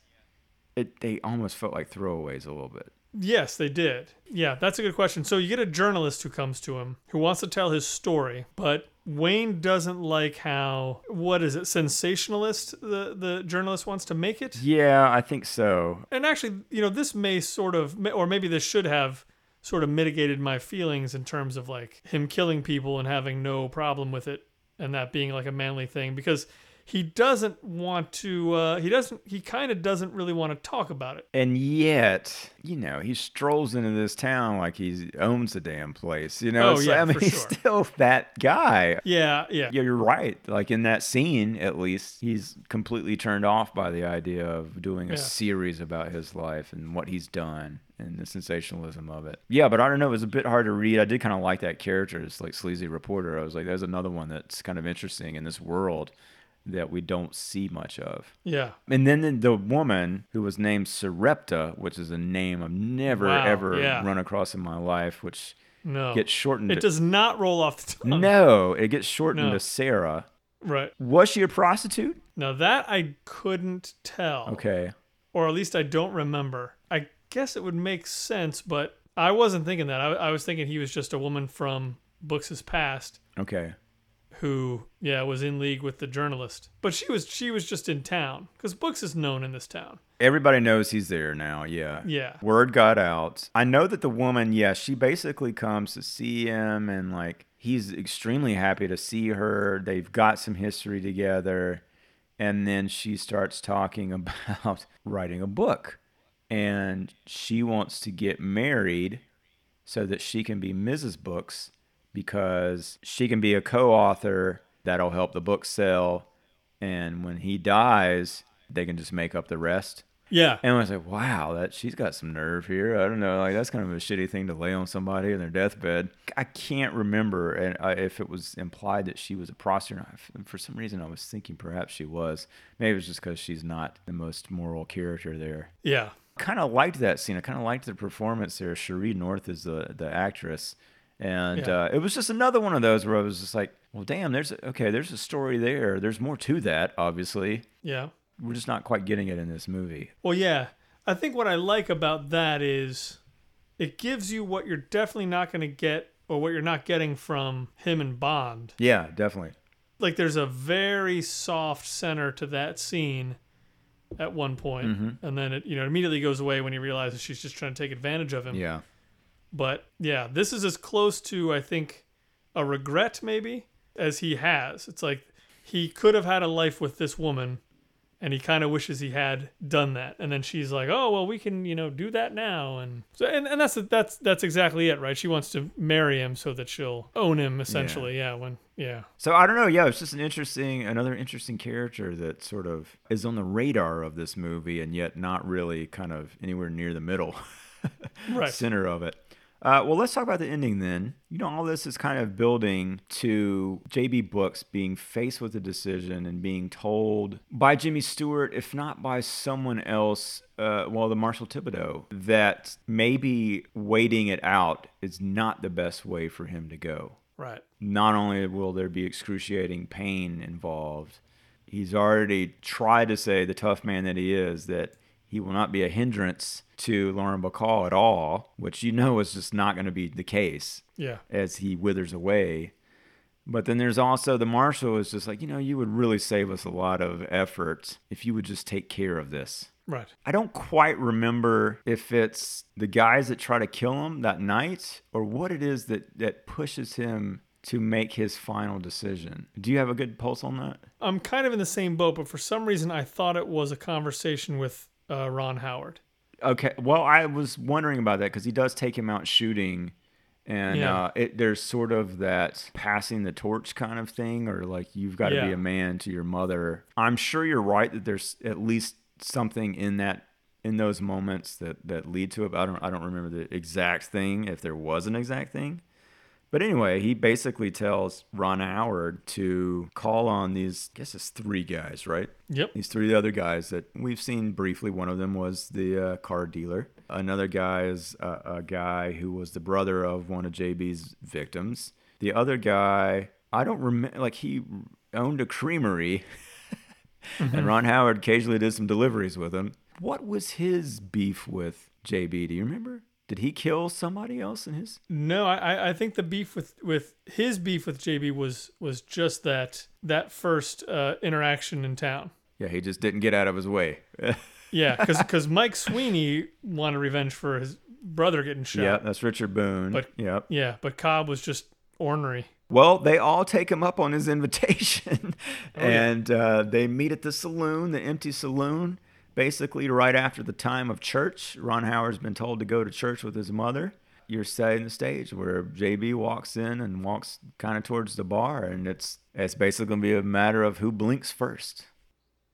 it they almost felt like throwaways a little bit Yes, they did. Yeah, that's a good question. So you get a journalist who comes to him who wants to tell his story, but Wayne doesn't like how what is it sensationalist the the journalist wants to make it. yeah i think so And actually, you know, this may sort of or maybe this should have sort of mitigated my feelings in terms of like him killing people and having no problem with it and that being like a manly thing because he doesn't want to uh he doesn't he kind of doesn't really want to talk about it. and yet you know he strolls into this town like he owns the damn place you know Oh, So, yeah, i mean for he's sure. still that guy Yeah, yeah. yeah, you're right. Like in that scene, at least, he's completely turned off by the idea of doing a Yeah. series about his life and what he's done and the sensationalism of it. Yeah, but I don't know. It was a bit hard to read. I did kind of like that character, this like sleazy reporter. I was like, there's another one that's kind of interesting in this world that we don't see much of. Yeah. And then the, the woman who was named Serepta, which is a name I've never Wow, ever yeah. run across in my life, which No. gets shortened. It does not roll off the tongue. no, it gets shortened No. to Sarah. Right. Was she a prostitute? Now that I couldn't tell. Okay. Or at least I don't remember. I guess it would make sense, but I wasn't thinking that. I, I was thinking he was just a woman from Books' past Okay. Who, yeah, was in league with the journalist. But she was she was just in town because Books is known in this town. Everybody knows he's there now. Yeah. Yeah. Word got out. I know that the woman, yeah, she basically comes to see him and like he's extremely happy to see her. They've got some history together. And then she starts talking about writing a book. And she wants to get married so that she can be Mrs. Books because she can be a co author That'll help the book sell. And when he dies, they can just make up the rest. Yeah. And I was like, wow, that she's got some nerve here. I don't know, like that's kind of a shitty thing to lay on somebody in their deathbed. I can't remember, and I, if it was implied that she was a prostitute. For some reason, I was thinking perhaps she was. Maybe it's just because she's not the most moral character there. Yeah. Kind of liked that scene. I kind of liked the performance there. Sheree North is the the actress, and Yeah. uh, it was just another one of those where I was just like, well, damn, there's a, okay, there's a story there. There's more to that, obviously. Yeah. We're just not quite getting it in this movie. Well, yeah. I think what I like about that is it gives you what you're definitely not going to get or what you're not getting from him and Bond. Yeah, definitely. Like there's a very soft center to that scene at one point, Mm-hmm. and then it you know immediately goes away when he realizes she's just trying to take advantage of him. Yeah. But yeah, this is as close to I think a regret maybe as he has. It's like he could have had a life with this woman and he kind of wishes he had done that. And then she's like, "Oh, well, we can, you know, do that now." And so and, and that's that's that's exactly it, right? She wants to marry him so that she'll own him essentially. Yeah, when yeah. So I don't know. Yeah, it's just an interesting, another interesting character that sort of is on the radar of this movie, and yet not really kind of anywhere near the middle, Right. center of it. Uh, well, let's talk about the ending then. You know, all this is kind of building to JB Books being faced with a decision and being told by Jimmy Stewart, if not by someone else, uh, well, the Marshall Thibodeau, that maybe waiting it out is not the best way for him to go Right. not only will there be excruciating pain involved, he's already tried to say, the tough man that he is, that he will not be a hindrance to Lauren Bacall at all, which you know is just not going to be the case Yeah. as he withers away. But then there's also the marshal is just like, you know, you would really save us a lot of effort if you would just take care of this. Right. I don't quite remember if it's the guys that try to kill him that night or what it is that, that pushes him to make his final decision. Do you have a good pulse on that? I'm kind of in the same boat, but for some reason I thought it was a conversation with uh, Ron Howard. Okay. Well, I was wondering about that because he does take him out shooting. And Yeah. uh, it, there's sort of that passing the torch kind of thing, or like you've got to be a man to your mother. I'm sure you're right that there's at least something in that in those moments that that lead to it. But I don't I don't remember the exact thing if there was an exact thing. But anyway, he basically tells Ron Howard to call on these, I guess it's three guys, right? Yep. These three other guys that we've seen briefly. One of them was the uh, car dealer. Another guy is a, a guy who was the brother of one of JB's victims. The other guy, I don't remember, like he owned a creamery, and Ron Howard occasionally did some deliveries with him. What was his beef with JB? Do you remember? Did he kill somebody else in his? No, I, I- think the beef with, with his beef with JB was was just that that first uh, interaction in town. Yeah, he just didn't get out of his way. Yeah, because because Mike Sweeney wanted revenge for his brother getting shot. yeah, that's Richard Boone. But- yep. Yeah, but Cobb was just ornery. Well, they all take him up on his invitation, Oh, yeah. and uh, they meet at the saloon, the empty saloon, basically right after the time of church. Ron Howard's been told to go to church with his mother. You're setting the stage where JB walks in and walks kind of towards the bar, and it's it's basically going to be a matter of who blinks first.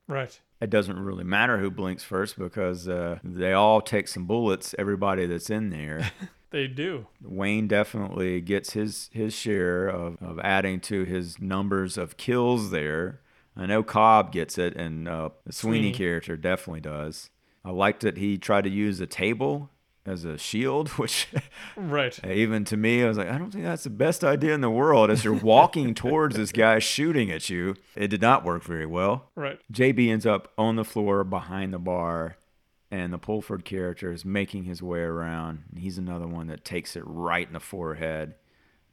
Right. It doesn't really matter who blinks first because uh, they all take some bullets. Everybody that's in there. They do. Wayne definitely gets his his share of, of adding to his numbers of kills there. I know Cobb gets it, and uh, the Sweeney, Sweeney. character definitely does. I liked that he tried to use a table as a shield, which Right. even to me, I was like, I don't think that's the best idea in the world. As you're walking towards this guy shooting at you, it did not work very well. Right. JB ends up on the floor behind the bar, and the Pulford character is making his way around. And he's another one that takes it right in the forehead.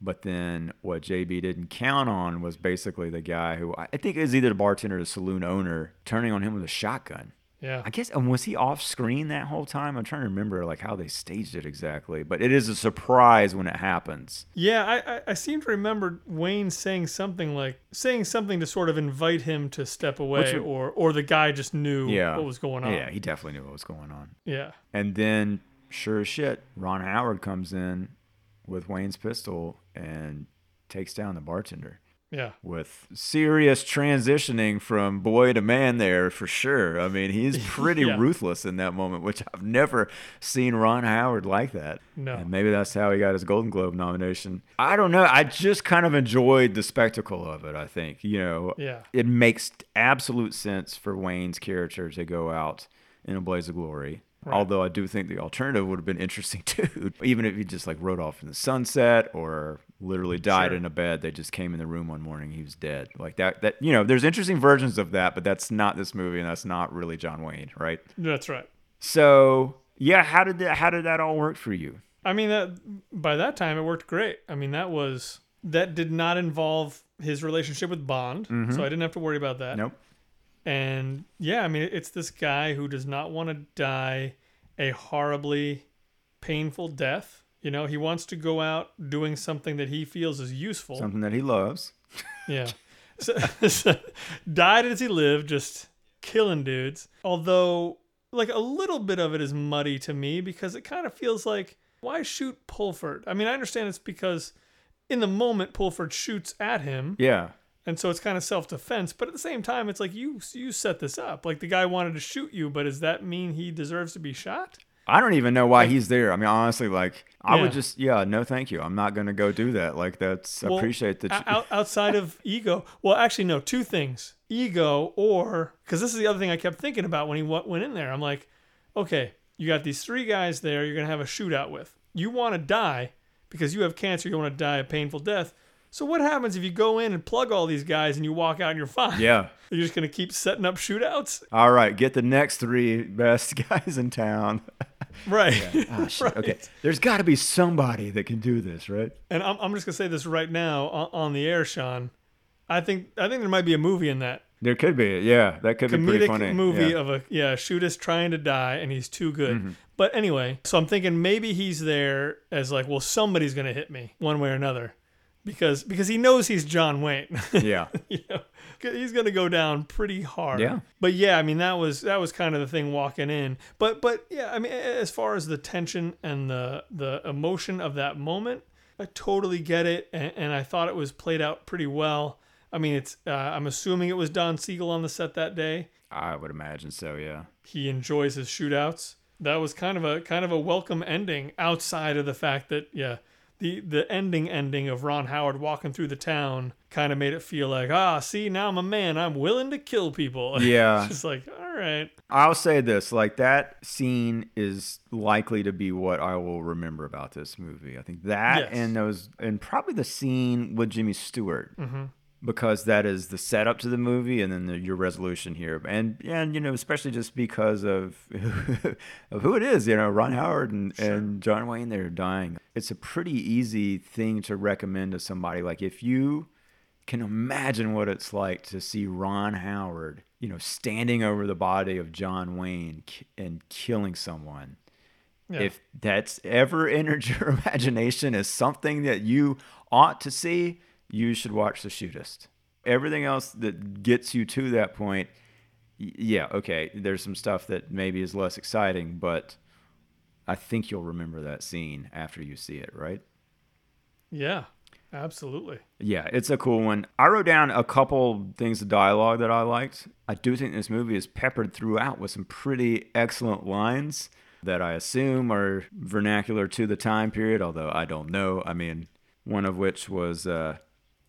But then what JB didn't count on was basically the guy who I think is either the bartender or the saloon owner turning on him with a shotgun. Yeah. I guess and was he off screen that whole time? I'm trying to remember like how they staged it exactly. But it is a surprise when it happens. Yeah, I, I, I seem to remember Wayne saying something like saying something to sort of invite him to step away, or or the guy just knew Yeah. what was going on. Yeah, he definitely knew what was going on. Yeah. And then, sure as shit, Ron Howard comes in with Wayne's pistol and takes down the bartender. Yeah. with serious transitioning from boy to man there for sure. I mean, he's pretty Yeah. ruthless in that moment, which I've never seen Ron Howard like that. No. And maybe that's how he got his Golden Globe nomination. I don't know. I just kind of enjoyed the spectacle of it, I think. You know, Yeah. it makes absolute sense for Wayne's character to go out in a blaze of glory. Although I do think the alternative would have been interesting too. Even if he just like rode off in the sunset or literally died Sure. in a bed, they just came in the room one morning, he was dead. Like that that you know, there's interesting versions of that, but that's not this movie and that's not really John Wayne, right? That's right. So yeah, how did that how did that all work for you? I mean that by that time it worked great. I mean that was that did not involve his relationship with Bond, mm-hmm. so I didn't have to worry about that. Nope. And yeah, I mean it's this guy who does not want to die a horribly painful death. You know, he wants to go out doing something that he feels is useful. Something that he loves. Yeah. So, so, died as he lived, just killing dudes. Although, like, a little bit of it is muddy to me because it kind of feels like, why shoot Pulford? I mean, I understand it's because in the moment, Pulford shoots at him. Yeah. And so it's kind of self defense. But at the same time, it's like, you, you set this up. Like, the guy wanted to shoot you, but does that mean he deserves to be shot? I don't even know why he's there. I mean, honestly, like I Yeah. would just, yeah, no, thank you. I'm not gonna go do that. Like that's, I Well, appreciate that. o- you- out- outside of ego. Well, actually, no. Two things: ego, or because this is the other thing I kept thinking about when he went in there. I'm like, okay, you got these three guys there. You're gonna have a shootout with. You want to die because you have cancer. You want to die a painful death. So what happens if you go in and plug all these guys and you walk out and you're fine? yeah. You're just gonna keep setting up shootouts, All right, get the next three best guys in town. right? Ah, shit. Right. Okay, there's got to be somebody that can do this, right? And I'm, I'm just gonna say this right now on, on the air, Sean. I think I think there might be a movie in that. There could be, yeah, that could be pretty comedic funny. movie yeah. of a yeah shootist trying to die and he's too good Mm-hmm. but anyway so i'm thinking maybe he's there as like well somebody's gonna hit me one way or another because because he knows he's john wayne yeah, you know he's gonna go down pretty hard Yeah. but yeah i mean that was that was kind of the thing walking in but but yeah i mean as far as the tension and the the emotion of that moment i totally get it and, and i thought it was played out pretty well i mean it's uh, i'm assuming it was don siegel on the set that day I would imagine so. Yeah, he enjoys his shootouts. That was kind of a kind of a welcome ending outside of the fact that yeah, the the ending ending of Ron Howard walking through the town kind of made it feel like ah, see now I'm a man, I'm willing to kill people. Yeah. it's just like all right, I'll say this: like that scene is likely to be what I will remember about this movie. I think that Yes. and those, and probably the scene with Jimmy Stewart. Because that is the setup to the movie, and then the, your resolution here, and and you know, especially just because of of who it is, you know, Ron Howard and, and John Wayne, they're dying. It's a pretty easy thing to recommend to somebody. Like if you can imagine what it's like to see Ron Howard, you know, standing over the body of John Wayne and killing someone. Yeah. If that's ever entered your imagination as something that you ought to see, you should watch The Shootist. Everything else that gets you to that point, yeah, okay, there's some stuff that maybe is less exciting, but I think you'll remember that scene after you see it, right? yeah, absolutely. Yeah, it's a cool one. I wrote down a couple things of dialogue that I liked. I do think this movie is peppered throughout with some pretty excellent lines that I assume are vernacular to the time period, although I don't know. I mean, one of which was, uh,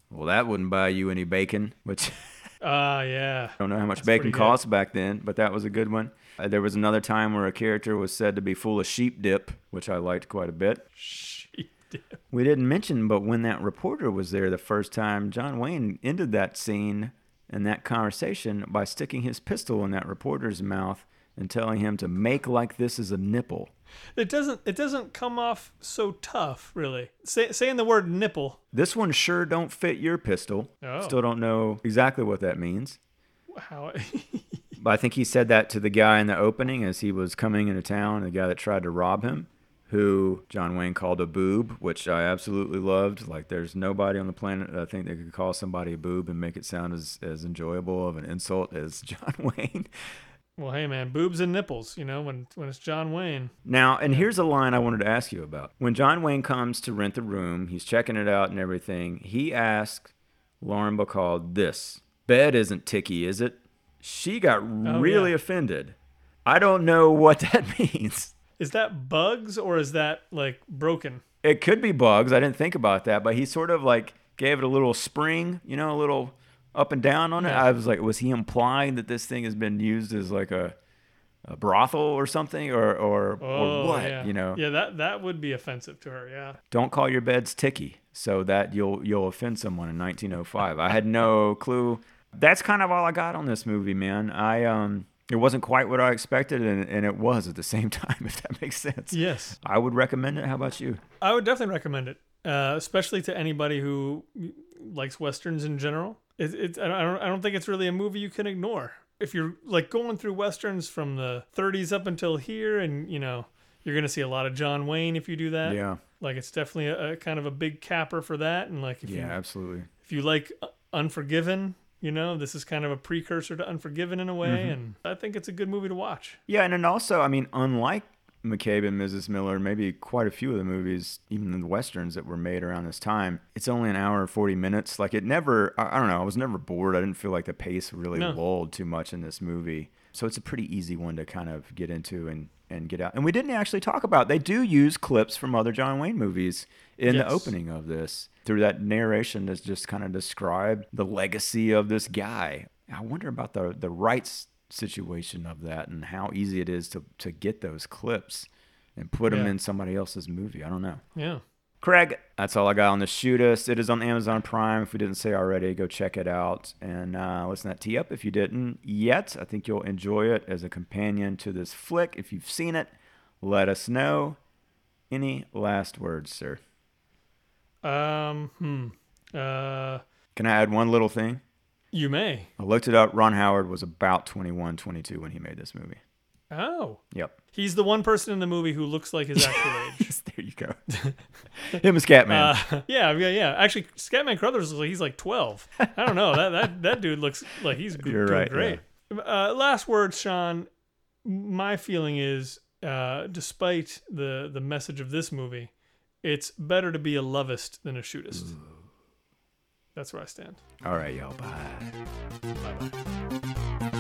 well, that wouldn't buy you any bacon, which Ah, yeah, I don't know how much That's bacon cost back then, but that was a good one. Uh, there was another time where a character was said to be full of sheep dip, which I liked quite a bit. Sheep did. We didn't mention, but when that reporter was there the first time, John Wayne ended that scene and that conversation by sticking his pistol in that reporter's mouth and telling him to make like this is a nipple. It doesn't it doesn't come off so tough, really. Say, saying the word nipple. This one sure don't fit your pistol. Oh. Still don't know exactly what that means. How? But I think he said that to the guy in the opening as he was coming into town, the guy that tried to rob him, who John Wayne called a boob, which I absolutely loved. Like, there's nobody on the planet I think that could call somebody a boob and make it sound as, as enjoyable of an insult as John Wayne. Well, hey man, boobs and nipples. You know when when it's John Wayne. Now, and here's a line I wanted to ask you about. When John Wayne comes to rent the room, he's checking it out and everything. He asks Lauren Bacall this. Bed isn't ticky, is it? She got really Oh, yeah. offended. I don't know what that means. Is that bugs or is that like broken? It could be bugs. I didn't think about that, but he sort of like gave it a little spring, you know, a little up and down on it. I was like, was he implying that this thing has been used as like a, a brothel or something, or or, or what? Oh, yeah. You know, Yeah, that that would be offensive to her. Yeah. don't call your beds ticky, so that you'll you'll offend someone in 1905. I had no clue. That's kind of all I got on this movie, man. I um, it wasn't quite what I expected, and, and it was at the same time, if that makes sense. Yes. I would recommend it. How about you? I would definitely recommend it, uh, especially to anybody who likes westerns in general. It, it, I don't, I don't think it's really a movie you can ignore. If you're like going through westerns from the 30s up until here, and you know you're gonna see a lot of John Wayne if you do that. Yeah, Like it's definitely a, a kind of a big capper for that, and like if yeah, you absolutely. if you like Unforgiven, you know this is kind of a precursor to Unforgiven in a way, Mm-hmm. and I think it's a good movie to watch. Yeah, and then also, I mean, unlike McCabe and Mrs. Miller, maybe quite a few of the movies, even the westerns that were made around this time, it's only an hour and 40 minutes. Like, it never, I, I don't know, I was never bored. I didn't feel like the pace really No. lulled too much in this movie. So it's a pretty easy one to kind of get into and, and get out. And we didn't actually talk about, they do use clips from other John Wayne movies in the opening of this through that narration that's just kind of described the legacy of this guy. I wonder about the the rights situation of that and how easy it is to to get those clips and put them in somebody else's movie. I don't know. Yeah. Craig, that's all I got on the Shootist. It is on Amazon Prime. If we didn't say already, go check it out and uh, listen to that tee up. If you didn't yet, I think you'll enjoy it as a companion to this flick. If you've seen it, let us know. Any last words, sir? Um. Hmm. Uh. Can I add one little thing? You may. I looked it up. Ron Howard was about 21, 22 when he made this movie. Oh. Yep. He's the one person in the movie who looks like his actual age. there you go. Him and Scatman. Uh, yeah, yeah, yeah. Actually, Scatman Crothers looks like he's like twelve. I don't know. That that that dude looks like he's You're doing right, great. Uh, last words, Sean. My feeling is, uh, despite the the message of this movie, it's better to be a lovist than a shootist. That's where I stand. All right, y'all. Bye. Bye bye.